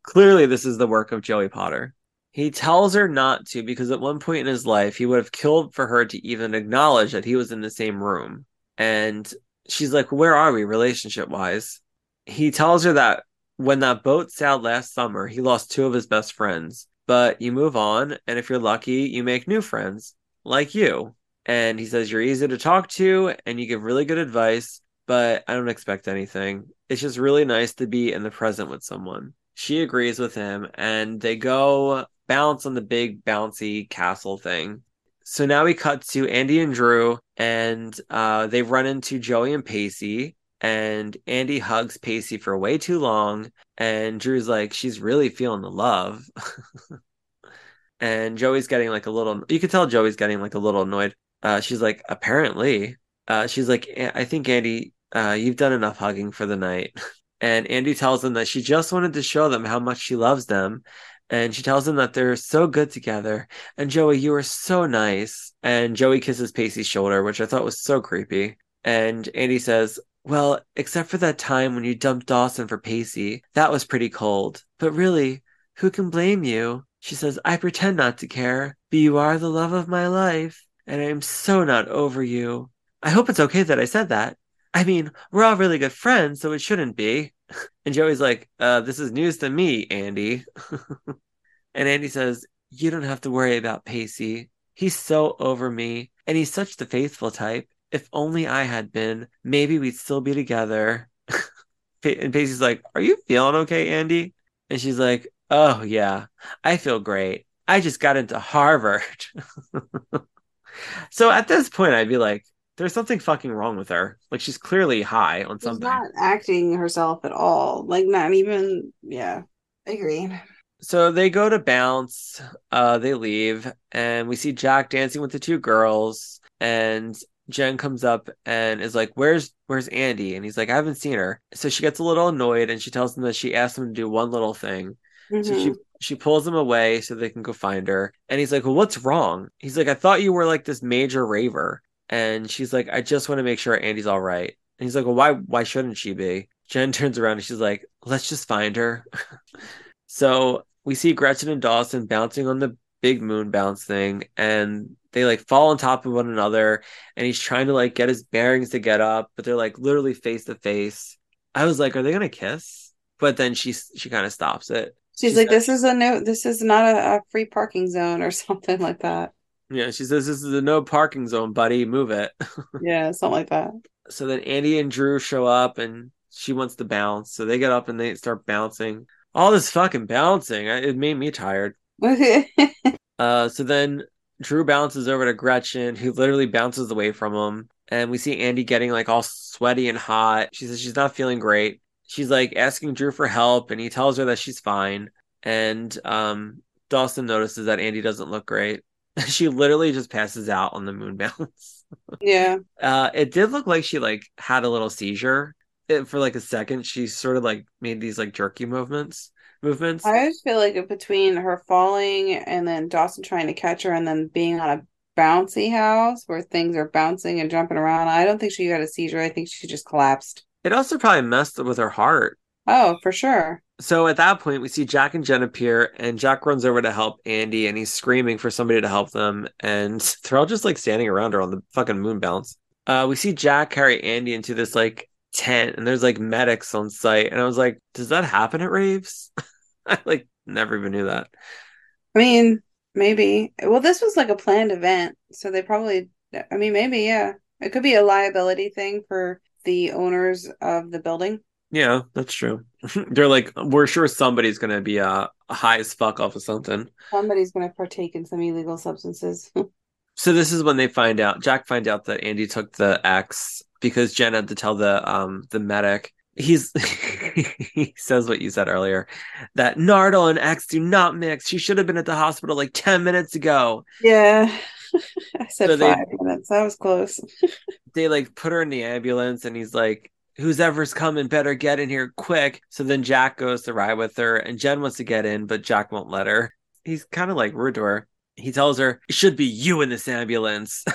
Clearly, this is the work of Joey Potter. He tells her not to because at one point in his life, he would have killed for her to even acknowledge that he was in the same room. And she's like, Where are we relationship wise? He tells her that when that boat sailed last summer, he lost two of his best friends. But you move on, and if you're lucky, you make new friends, like you. And he says, You're easy to talk to, and you give really good advice, but I don't expect anything. It's just really nice to be in the present with someone. She agrees with him, and they go bounce on the big bouncy castle thing. So now we cut to Andy and Drew, and uh, they run into Joey and Pacey. And Andy hugs Pacey for way too long, and Drew's like, she's really feeling the love. and Joey's getting like a little, you could tell Joey's getting like a little annoyed. Uh, she's like, apparently. Uh, she's like, I think Andy, uh, you've done enough hugging for the night. And Andy tells them that she just wanted to show them how much she loves them and she tells them that they're so good together. And Joey, you are so nice. And Joey kisses Pacey's shoulder, which I thought was so creepy. And Andy says, Well, except for that time when you dumped Dawson for Pacey, that was pretty cold. But really, who can blame you? She says, I pretend not to care, but you are the love of my life, and I am so not over you. I hope it's okay that I said that. I mean, we're all really good friends, so it shouldn't be. And Joey's like, uh, this is news to me, Andy. and Andy says, You don't have to worry about Pacey. He's so over me, and he's such the faithful type. If only I had been, maybe we'd still be together. and Pacey's like, Are you feeling okay, Andy? And she's like, Oh, yeah, I feel great. I just got into Harvard. so at this point, I'd be like, there's something fucking wrong with her. Like she's clearly high on She's something. not acting herself at all. Like not even yeah. I agree. So they go to bounce, uh, they leave, and we see Jack dancing with the two girls, and Jen comes up and is like, Where's where's Andy? And he's like, I haven't seen her. So she gets a little annoyed and she tells him that she asked him to do one little thing. So she Mhm. she pulls him away so they can go find her. And he's like, Well, what's wrong? He's like, I thought you were like this major raver. And she's like, I just want to make sure Andy's all right. And he's like, Well, why why shouldn't she be? Jen turns around and she's like, Let's just find her. so we see Gretchen and Dawson bouncing on the big moon bounce thing, and they like fall on top of one another, and he's trying to like get his bearings to get up, but they're like literally face to face. I was like, Are they gonna kiss? But then she she kind of stops it. She's She like, This is a no this is not a, a free parking zone or something like that. Yeah, she says this is a no parking zone, buddy. Move it. Yeah, something like that. so then Andy and Drew show up and she wants to bounce. So they get up and they start bouncing. All this fucking bouncing, it made me tired. Uh, so then Drew bounces over to Gretchen, who literally bounces away from him. And we see Andy getting like all sweaty and hot. She says she's not feeling great. She's like asking Drew for help, and he tells her that she's fine. And um, Dawson notices that Andy doesn't look great. she literally just passes out on the moon bounce. yeah. Uh, it did look like she like had a little seizure. It, for like a second, she sort of like made these like jerky movements. Movements. I just feel like between her falling and then Dawson trying to catch her and then being on a bouncy house where things are bouncing and jumping around, I don't think she got a seizure. I think she just collapsed. It also probably messed with her heart. Oh, for sure. So at that point, we see Jack and Jen appear, and Jack runs over to help Andy, and he's screaming for somebody to help them, and they're all just like standing around her on the fucking moon bounce. Uh, we see Jack carry Andy into this like tent, and there's like medics on site, and I was like, does that happen at raves? I like never even knew that. I mean, maybe. Well, this was like a planned event, so they probably I mean, maybe, yeah. It could be a liability thing for the owners of the building. Yeah, that's true. They're like, we're sure somebody's gonna be uh, high as fuck off of something. Somebody's going to partake in some illegal substances. So this is when they find out. Jack finds out that Andy took the X because Jen had to tell the um the medic. He's he says what you said earlier that Nardil and X do not mix. She should have been at the hospital like ten minutes ago. yeah. I said So they- five minutes. That was close. They like put her in the ambulance, and he's like, "Who's ever's coming? Better get in here quick." So then Jack goes to ride with her, and Jen wants to get in, but Jack won't let her. He's kind of like rude to her. He tells her, "It should be you in this ambulance."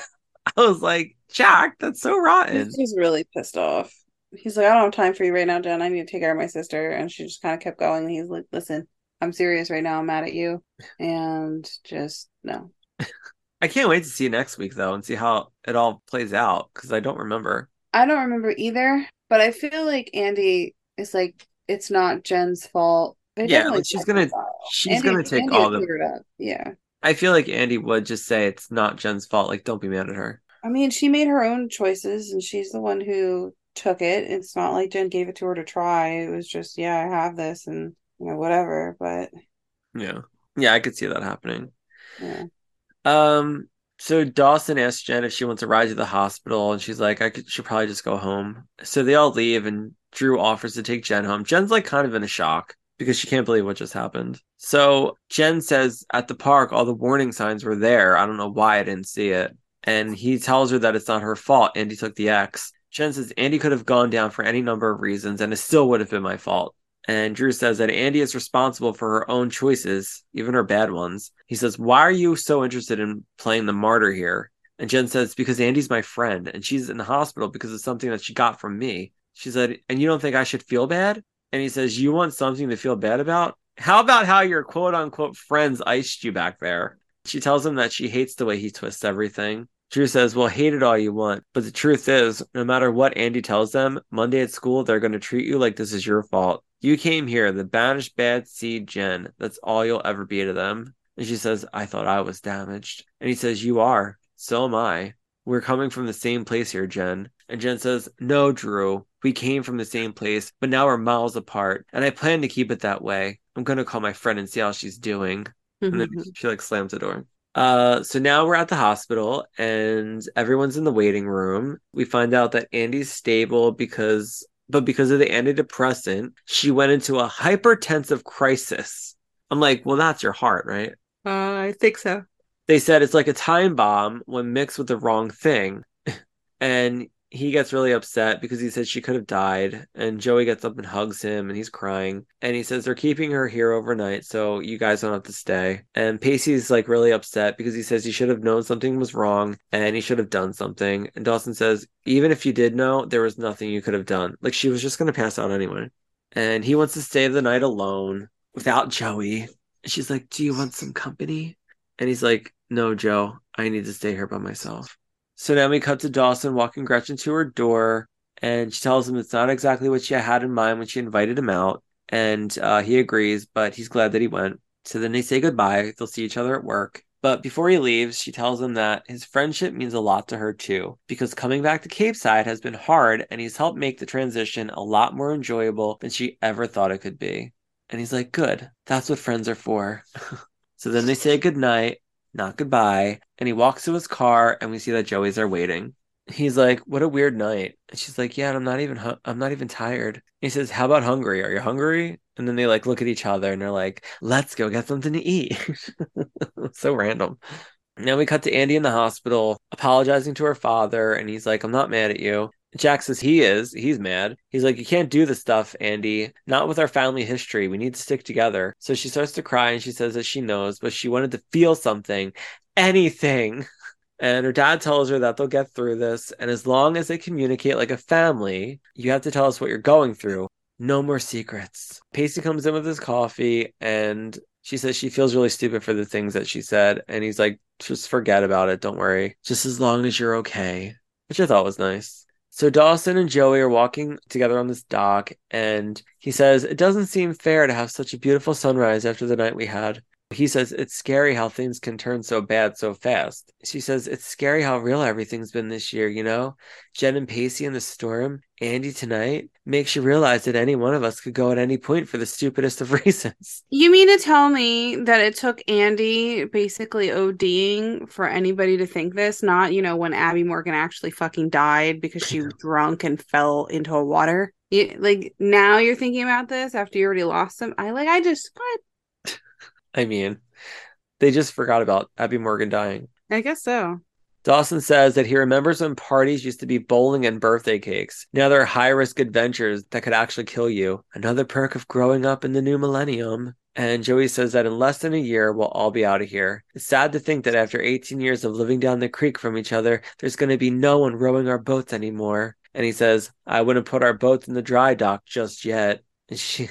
I was like, Jack, that's so rotten. He's really pissed off. He's like, I don't have time for you right now, Jen. I need to take care of my sister. And she just kind of kept going. And he's like, listen, I'm serious right now. I'm mad at you. And just, no. I can't wait to see next week though and see how it all plays out because I don't remember. I don't remember either, but I feel like Andy is like, it's not Jen's fault. They Yeah, like, she's gonna- She's Andy- gonna take Andy all the. figure it out. Yeah. I feel like Andy would just say it's not Jen's fault. Like, don't be mad at her. I mean, she made her own choices and she's the one who took it. It's not like Jen gave it to her to try. It was just, yeah, I have this and, you know, whatever. But, Yeah, yeah, I could see that happening. yeah. Um, so Dawson asks Jen if she wants to ride to the hospital, and she's like, I could, should probably just go home. So they all leave, and Drew offers to take Jen home. Jen's like kind of in a shock because she can't believe what just happened. So Jen says at the park, all the warning signs were there. I don't know why I didn't see it. And he tells her that it's not her fault. Andy took the X. Jen says Andy could have gone down for any number of reasons, and it still would have been my fault. And Drew says that Andy is responsible for her own choices, even her bad ones. He says, Why are you so interested in playing the martyr here? And Jen says, Because Andy's my friend, and she's in the hospital because of something that she got from me. She said, And you don't think I should feel bad? And he says, You want something to feel bad about? How about how your quote unquote friends iced you back there? She tells him that she hates the way he twists everything. Drew says, Well, hate it all you want. But the truth is, no matter what Andy tells them, Monday at school, they're going to treat you like this is your fault. You came here, the banished bad seed Jen. That's all you'll ever be to them. And she says, I thought I was damaged. And he says, You are. So am I. We're coming from the same place here, Jen. And Jen says, No, Drew. We came from the same place, but now we're miles apart. And I plan to keep it that way. I'm going to call my friend and see how she's doing. And then mm-hmm. she like slams the door. Uh, so now we're at the hospital and everyone's in the waiting room. We find out that Andy's stable because, but because of the antidepressant, she went into a hypertensive crisis. I'm like, well, that's your heart, right? Uh, I think so. They said it's like a time bomb when mixed with the wrong thing. and he gets really upset because he says she could have died. And Joey gets up and hugs him and he's crying. And he says they're keeping her here overnight, so you guys don't have to stay. And Pacey's like really upset because he says he should have known something was wrong and he should have done something. And Dawson says, even if you did know, there was nothing you could have done. Like she was just going to pass out anyway. And he wants to stay the night alone without Joey. And she's like, Do you want some company? And he's like, No, Joe, I need to stay here by myself. So then we cut to Dawson walking Gretchen to her door, and she tells him it's not exactly what she had in mind when she invited him out. And uh, he agrees, but he's glad that he went. So then they say goodbye. They'll see each other at work. But before he leaves, she tells him that his friendship means a lot to her too, because coming back to Capeside has been hard and he's helped make the transition a lot more enjoyable than she ever thought it could be. And he's like, Good, that's what friends are for. so then they say goodnight, not goodbye, and he walks to his car and we see that Joey's there waiting. He's like, "What a weird night." And she's like, "Yeah, I'm not even hu- I'm not even tired." He says, "How about hungry? Are you hungry?" And then they like look at each other and they're like, "Let's go get something to eat." so random. Now we cut to Andy in the hospital apologizing to her father and he's like, "I'm not mad at you." Jack says he is. He's mad. He's like, You can't do this stuff, Andy. Not with our family history. We need to stick together. So she starts to cry and she says that she knows, but she wanted to feel something, anything. And her dad tells her that they'll get through this. And as long as they communicate like a family, you have to tell us what you're going through. No more secrets. Pacey comes in with his coffee and she says she feels really stupid for the things that she said. And he's like, Just forget about it. Don't worry. Just as long as you're okay. Which I thought was nice. So Dawson and Joey are walking together on this dock, and he says, It doesn't seem fair to have such a beautiful sunrise after the night we had. He says, It's scary how things can turn so bad so fast. She says, It's scary how real everything's been this year, you know? Jen and Pacey in the storm, Andy tonight, makes you realize that any one of us could go at any point for the stupidest of reasons. You mean to tell me that it took Andy basically ODing for anybody to think this? Not, you know, when Abby Morgan actually fucking died because she was drunk and fell into a water. You, like now you're thinking about this after you already lost them. I like I just what? I mean, they just forgot about Abby Morgan dying. I guess so. Dawson says that he remembers when parties used to be bowling and birthday cakes. Now they're high risk adventures that could actually kill you. Another perk of growing up in the new millennium. And Joey says that in less than a year, we'll all be out of here. It's sad to think that after 18 years of living down the creek from each other, there's going to be no one rowing our boats anymore. And he says, I wouldn't put our boats in the dry dock just yet. And she,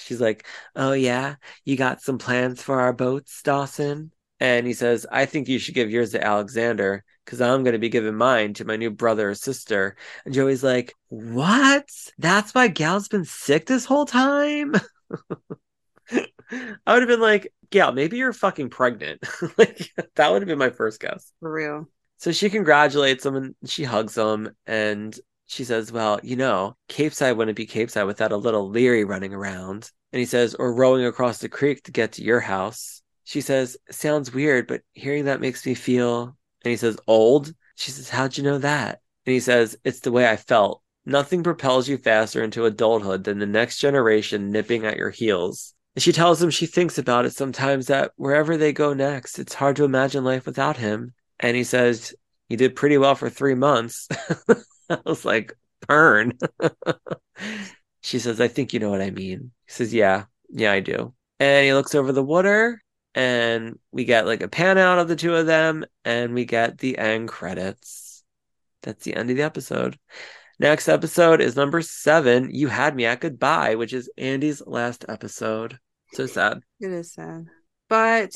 she's like, Oh, yeah, you got some plans for our boats, Dawson? And he says, I think you should give yours to Alexander because I'm going to be giving mine to my new brother or sister. And Joey's like, What? That's why Gail's been sick this whole time? I would have been like, Gail, maybe you're fucking pregnant. like, that would have been my first guess. For real. So she congratulates him and she hugs him and she says, Well, you know, Capeside wouldn't be Capeside without a little Leery running around. And he says, Or rowing across the creek to get to your house. She says, Sounds weird, but hearing that makes me feel. And he says, Old? She says, How'd you know that? And he says, It's the way I felt. Nothing propels you faster into adulthood than the next generation nipping at your heels. And she tells him she thinks about it sometimes that wherever they go next, it's hard to imagine life without him. And he says, You did pretty well for three months. I was like, Burn. she says, I think you know what I mean. He says, Yeah, yeah, I do. And he looks over the water and we get like a pan out of the two of them and we get the end credits. That's the end of the episode. Next episode is number seven. You had me at goodbye, which is Andy's last episode. So sad. It is sad. But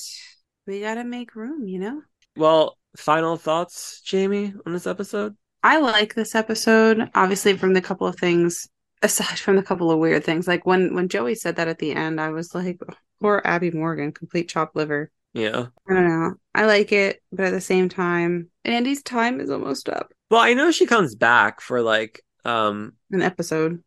we gotta make room, you know? Well, final thoughts, Jamie, on this episode? I like this episode, obviously from the couple of things aside from the couple of weird things. Like when when Joey said that at the end, I was like, poor Abby Morgan, complete chopped liver. Yeah. I don't know. I like it, but at the same time, Andy's time is almost up. Well, I know she comes back for like um An episode.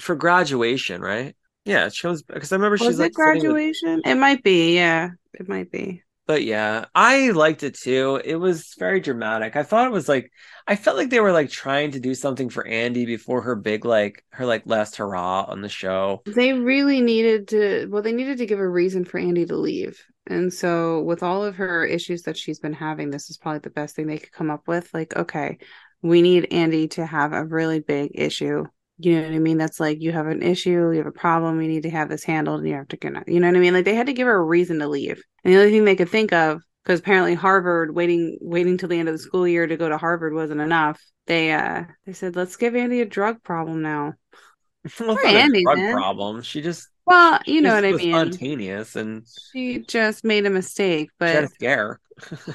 for graduation, right? Yeah, she comes because I remember Was she's it like sitting with- graduation? It might be, yeah. It might be. But yeah, I liked it too. It was very dramatic. I thought it was like I felt like they were like trying to do something for Andy before her big like her like last hurrah on the show. They really needed to well, they needed to give a reason for Andy to leave. And so with all of her issues that she's been having, this is probably the best thing they could come up with. Like, okay, we need Andy to have a really big issue. You know what I mean? That's like you have an issue, you have a problem, you need to have this handled, and you have to get you know what I mean? Like they had to give her a reason to leave. And the only thing they could think of, because apparently Harvard waiting waiting till the end of the school year to go to Harvard wasn't enough. They uh they said, let's give Andy a drug problem now. well, Poor Andy, drug problem. She just Well, you know what I mean. Spontaneous and She just made a mistake, she had but a scare.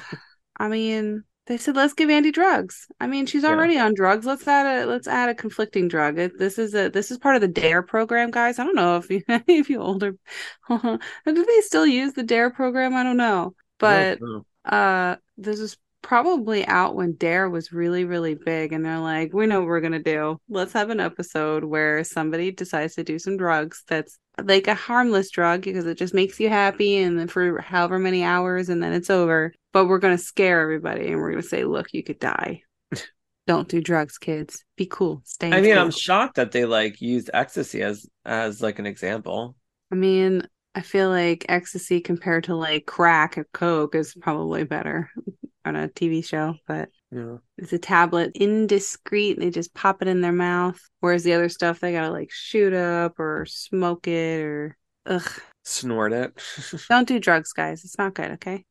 I mean, they said let's give Andy drugs. I mean, she's Yeah. already on drugs. Let's add a let's add a conflicting drug. It, this is a this is part of the Dare program, guys. I don't know if you if you older, do they still use the Dare program? I don't know, but No, no. uh, this is probably out when Dare was really really big, and they're like, we know what we're gonna do. Let's have an episode where somebody decides to do some drugs that's like a harmless drug because it just makes you happy and then for however many hours and then it's over but we're going to scare everybody and we're going to say look you could die don't do drugs kids be cool stay I mean, cool. I'm shocked that they like used ecstasy as as like an example. I mean i feel like ecstasy compared to like crack or coke is probably better on a tv show but Yeah. it's a tablet indiscreet they just pop it in their mouth whereas the other stuff they gotta like shoot up or smoke it or ugh Snort it. don't do drugs guys it's not good okay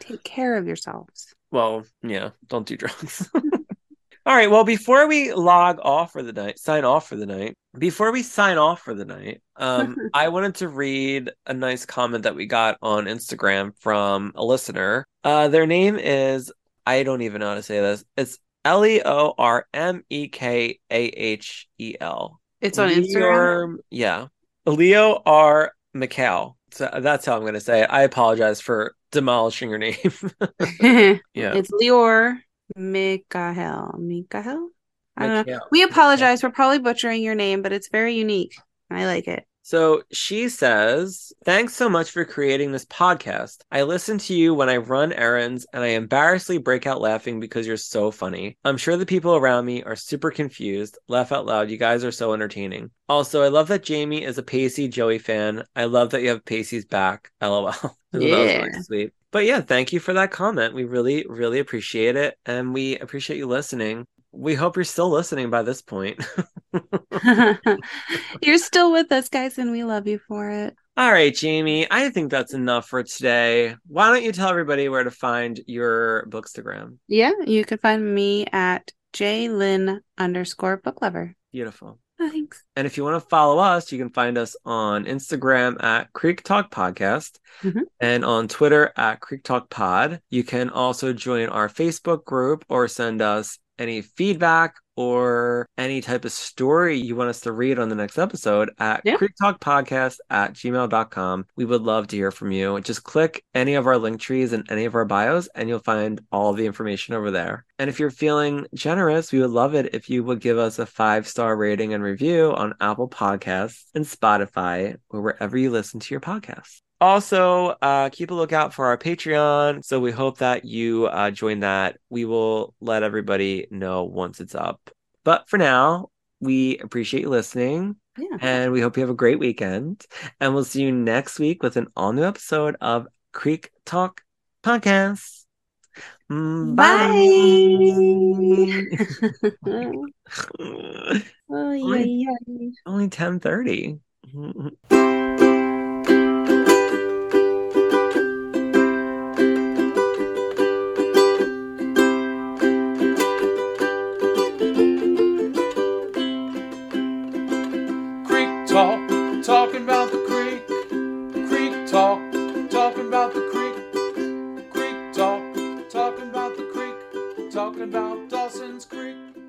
take care of yourselves well, yeah, don't do drugs. All right. Well, before we log off for the night, sign off for the night, before we sign off for the night, um, I wanted to read a nice comment that we got on Instagram from a listener. Uh, their name is, I don't even know how to say this. It's L E O R M E K A H E L. it's on instagram Yeah. Leo R. McCall. So that's how I'm going to say it. I apologize for demolishing your name. yeah. It's Lior Mikael. Mikael? I don't know. We apologize. We're probably butchering your name, but it's very unique. I like it. So she says, Thanks so much for creating this podcast. I listen to you when I run errands and I embarrassingly break out laughing because you're so funny. I'm sure the people around me are super confused. Laugh out loud. You guys are so entertaining. Also, I love that Jamie is a Pacey Joey fan. I love that you have Pacey's back. LOL. I that was Yeah. really sweet. But yeah, thank you for that comment. We really, really appreciate it. And we appreciate you listening. We hope you're still listening by this point. You're still with us, guys, and we love you for it. All right, Jamie, I think that's enough for today. Why don't you tell everybody where to find your bookstagram? Yeah, you can find me at jlyn underscore book lover. Beautiful. Thanks. And if you want to follow us, you can find us on Instagram at Creek Talk Podcast Mhm. and on Twitter at Creek Talk Pod. You can also join our Facebook group or send us any feedback or any type of story you want us to read on the next episode at Yeah. Creek Talk Podcast at gmail.com. We would love to hear from you. Just click any of our link trees in any of our bios and you'll find all the information over there. And if you're feeling generous, we would love it if you would give us a five star rating and review on Apple Podcasts and Spotify or wherever you listen to your podcasts. Also, uh, keep a lookout for our Patreon. So we hope that you uh, join that. We will let everybody know once it's up. But for now, we appreciate you listening. Yeah. And we hope you have a great weekend. And we'll see you next week with an all new episode of Creek Talk Podcast. Bye. Bye. Oh, only, ten thirty. 10 30. Talking about Dawson's Creek.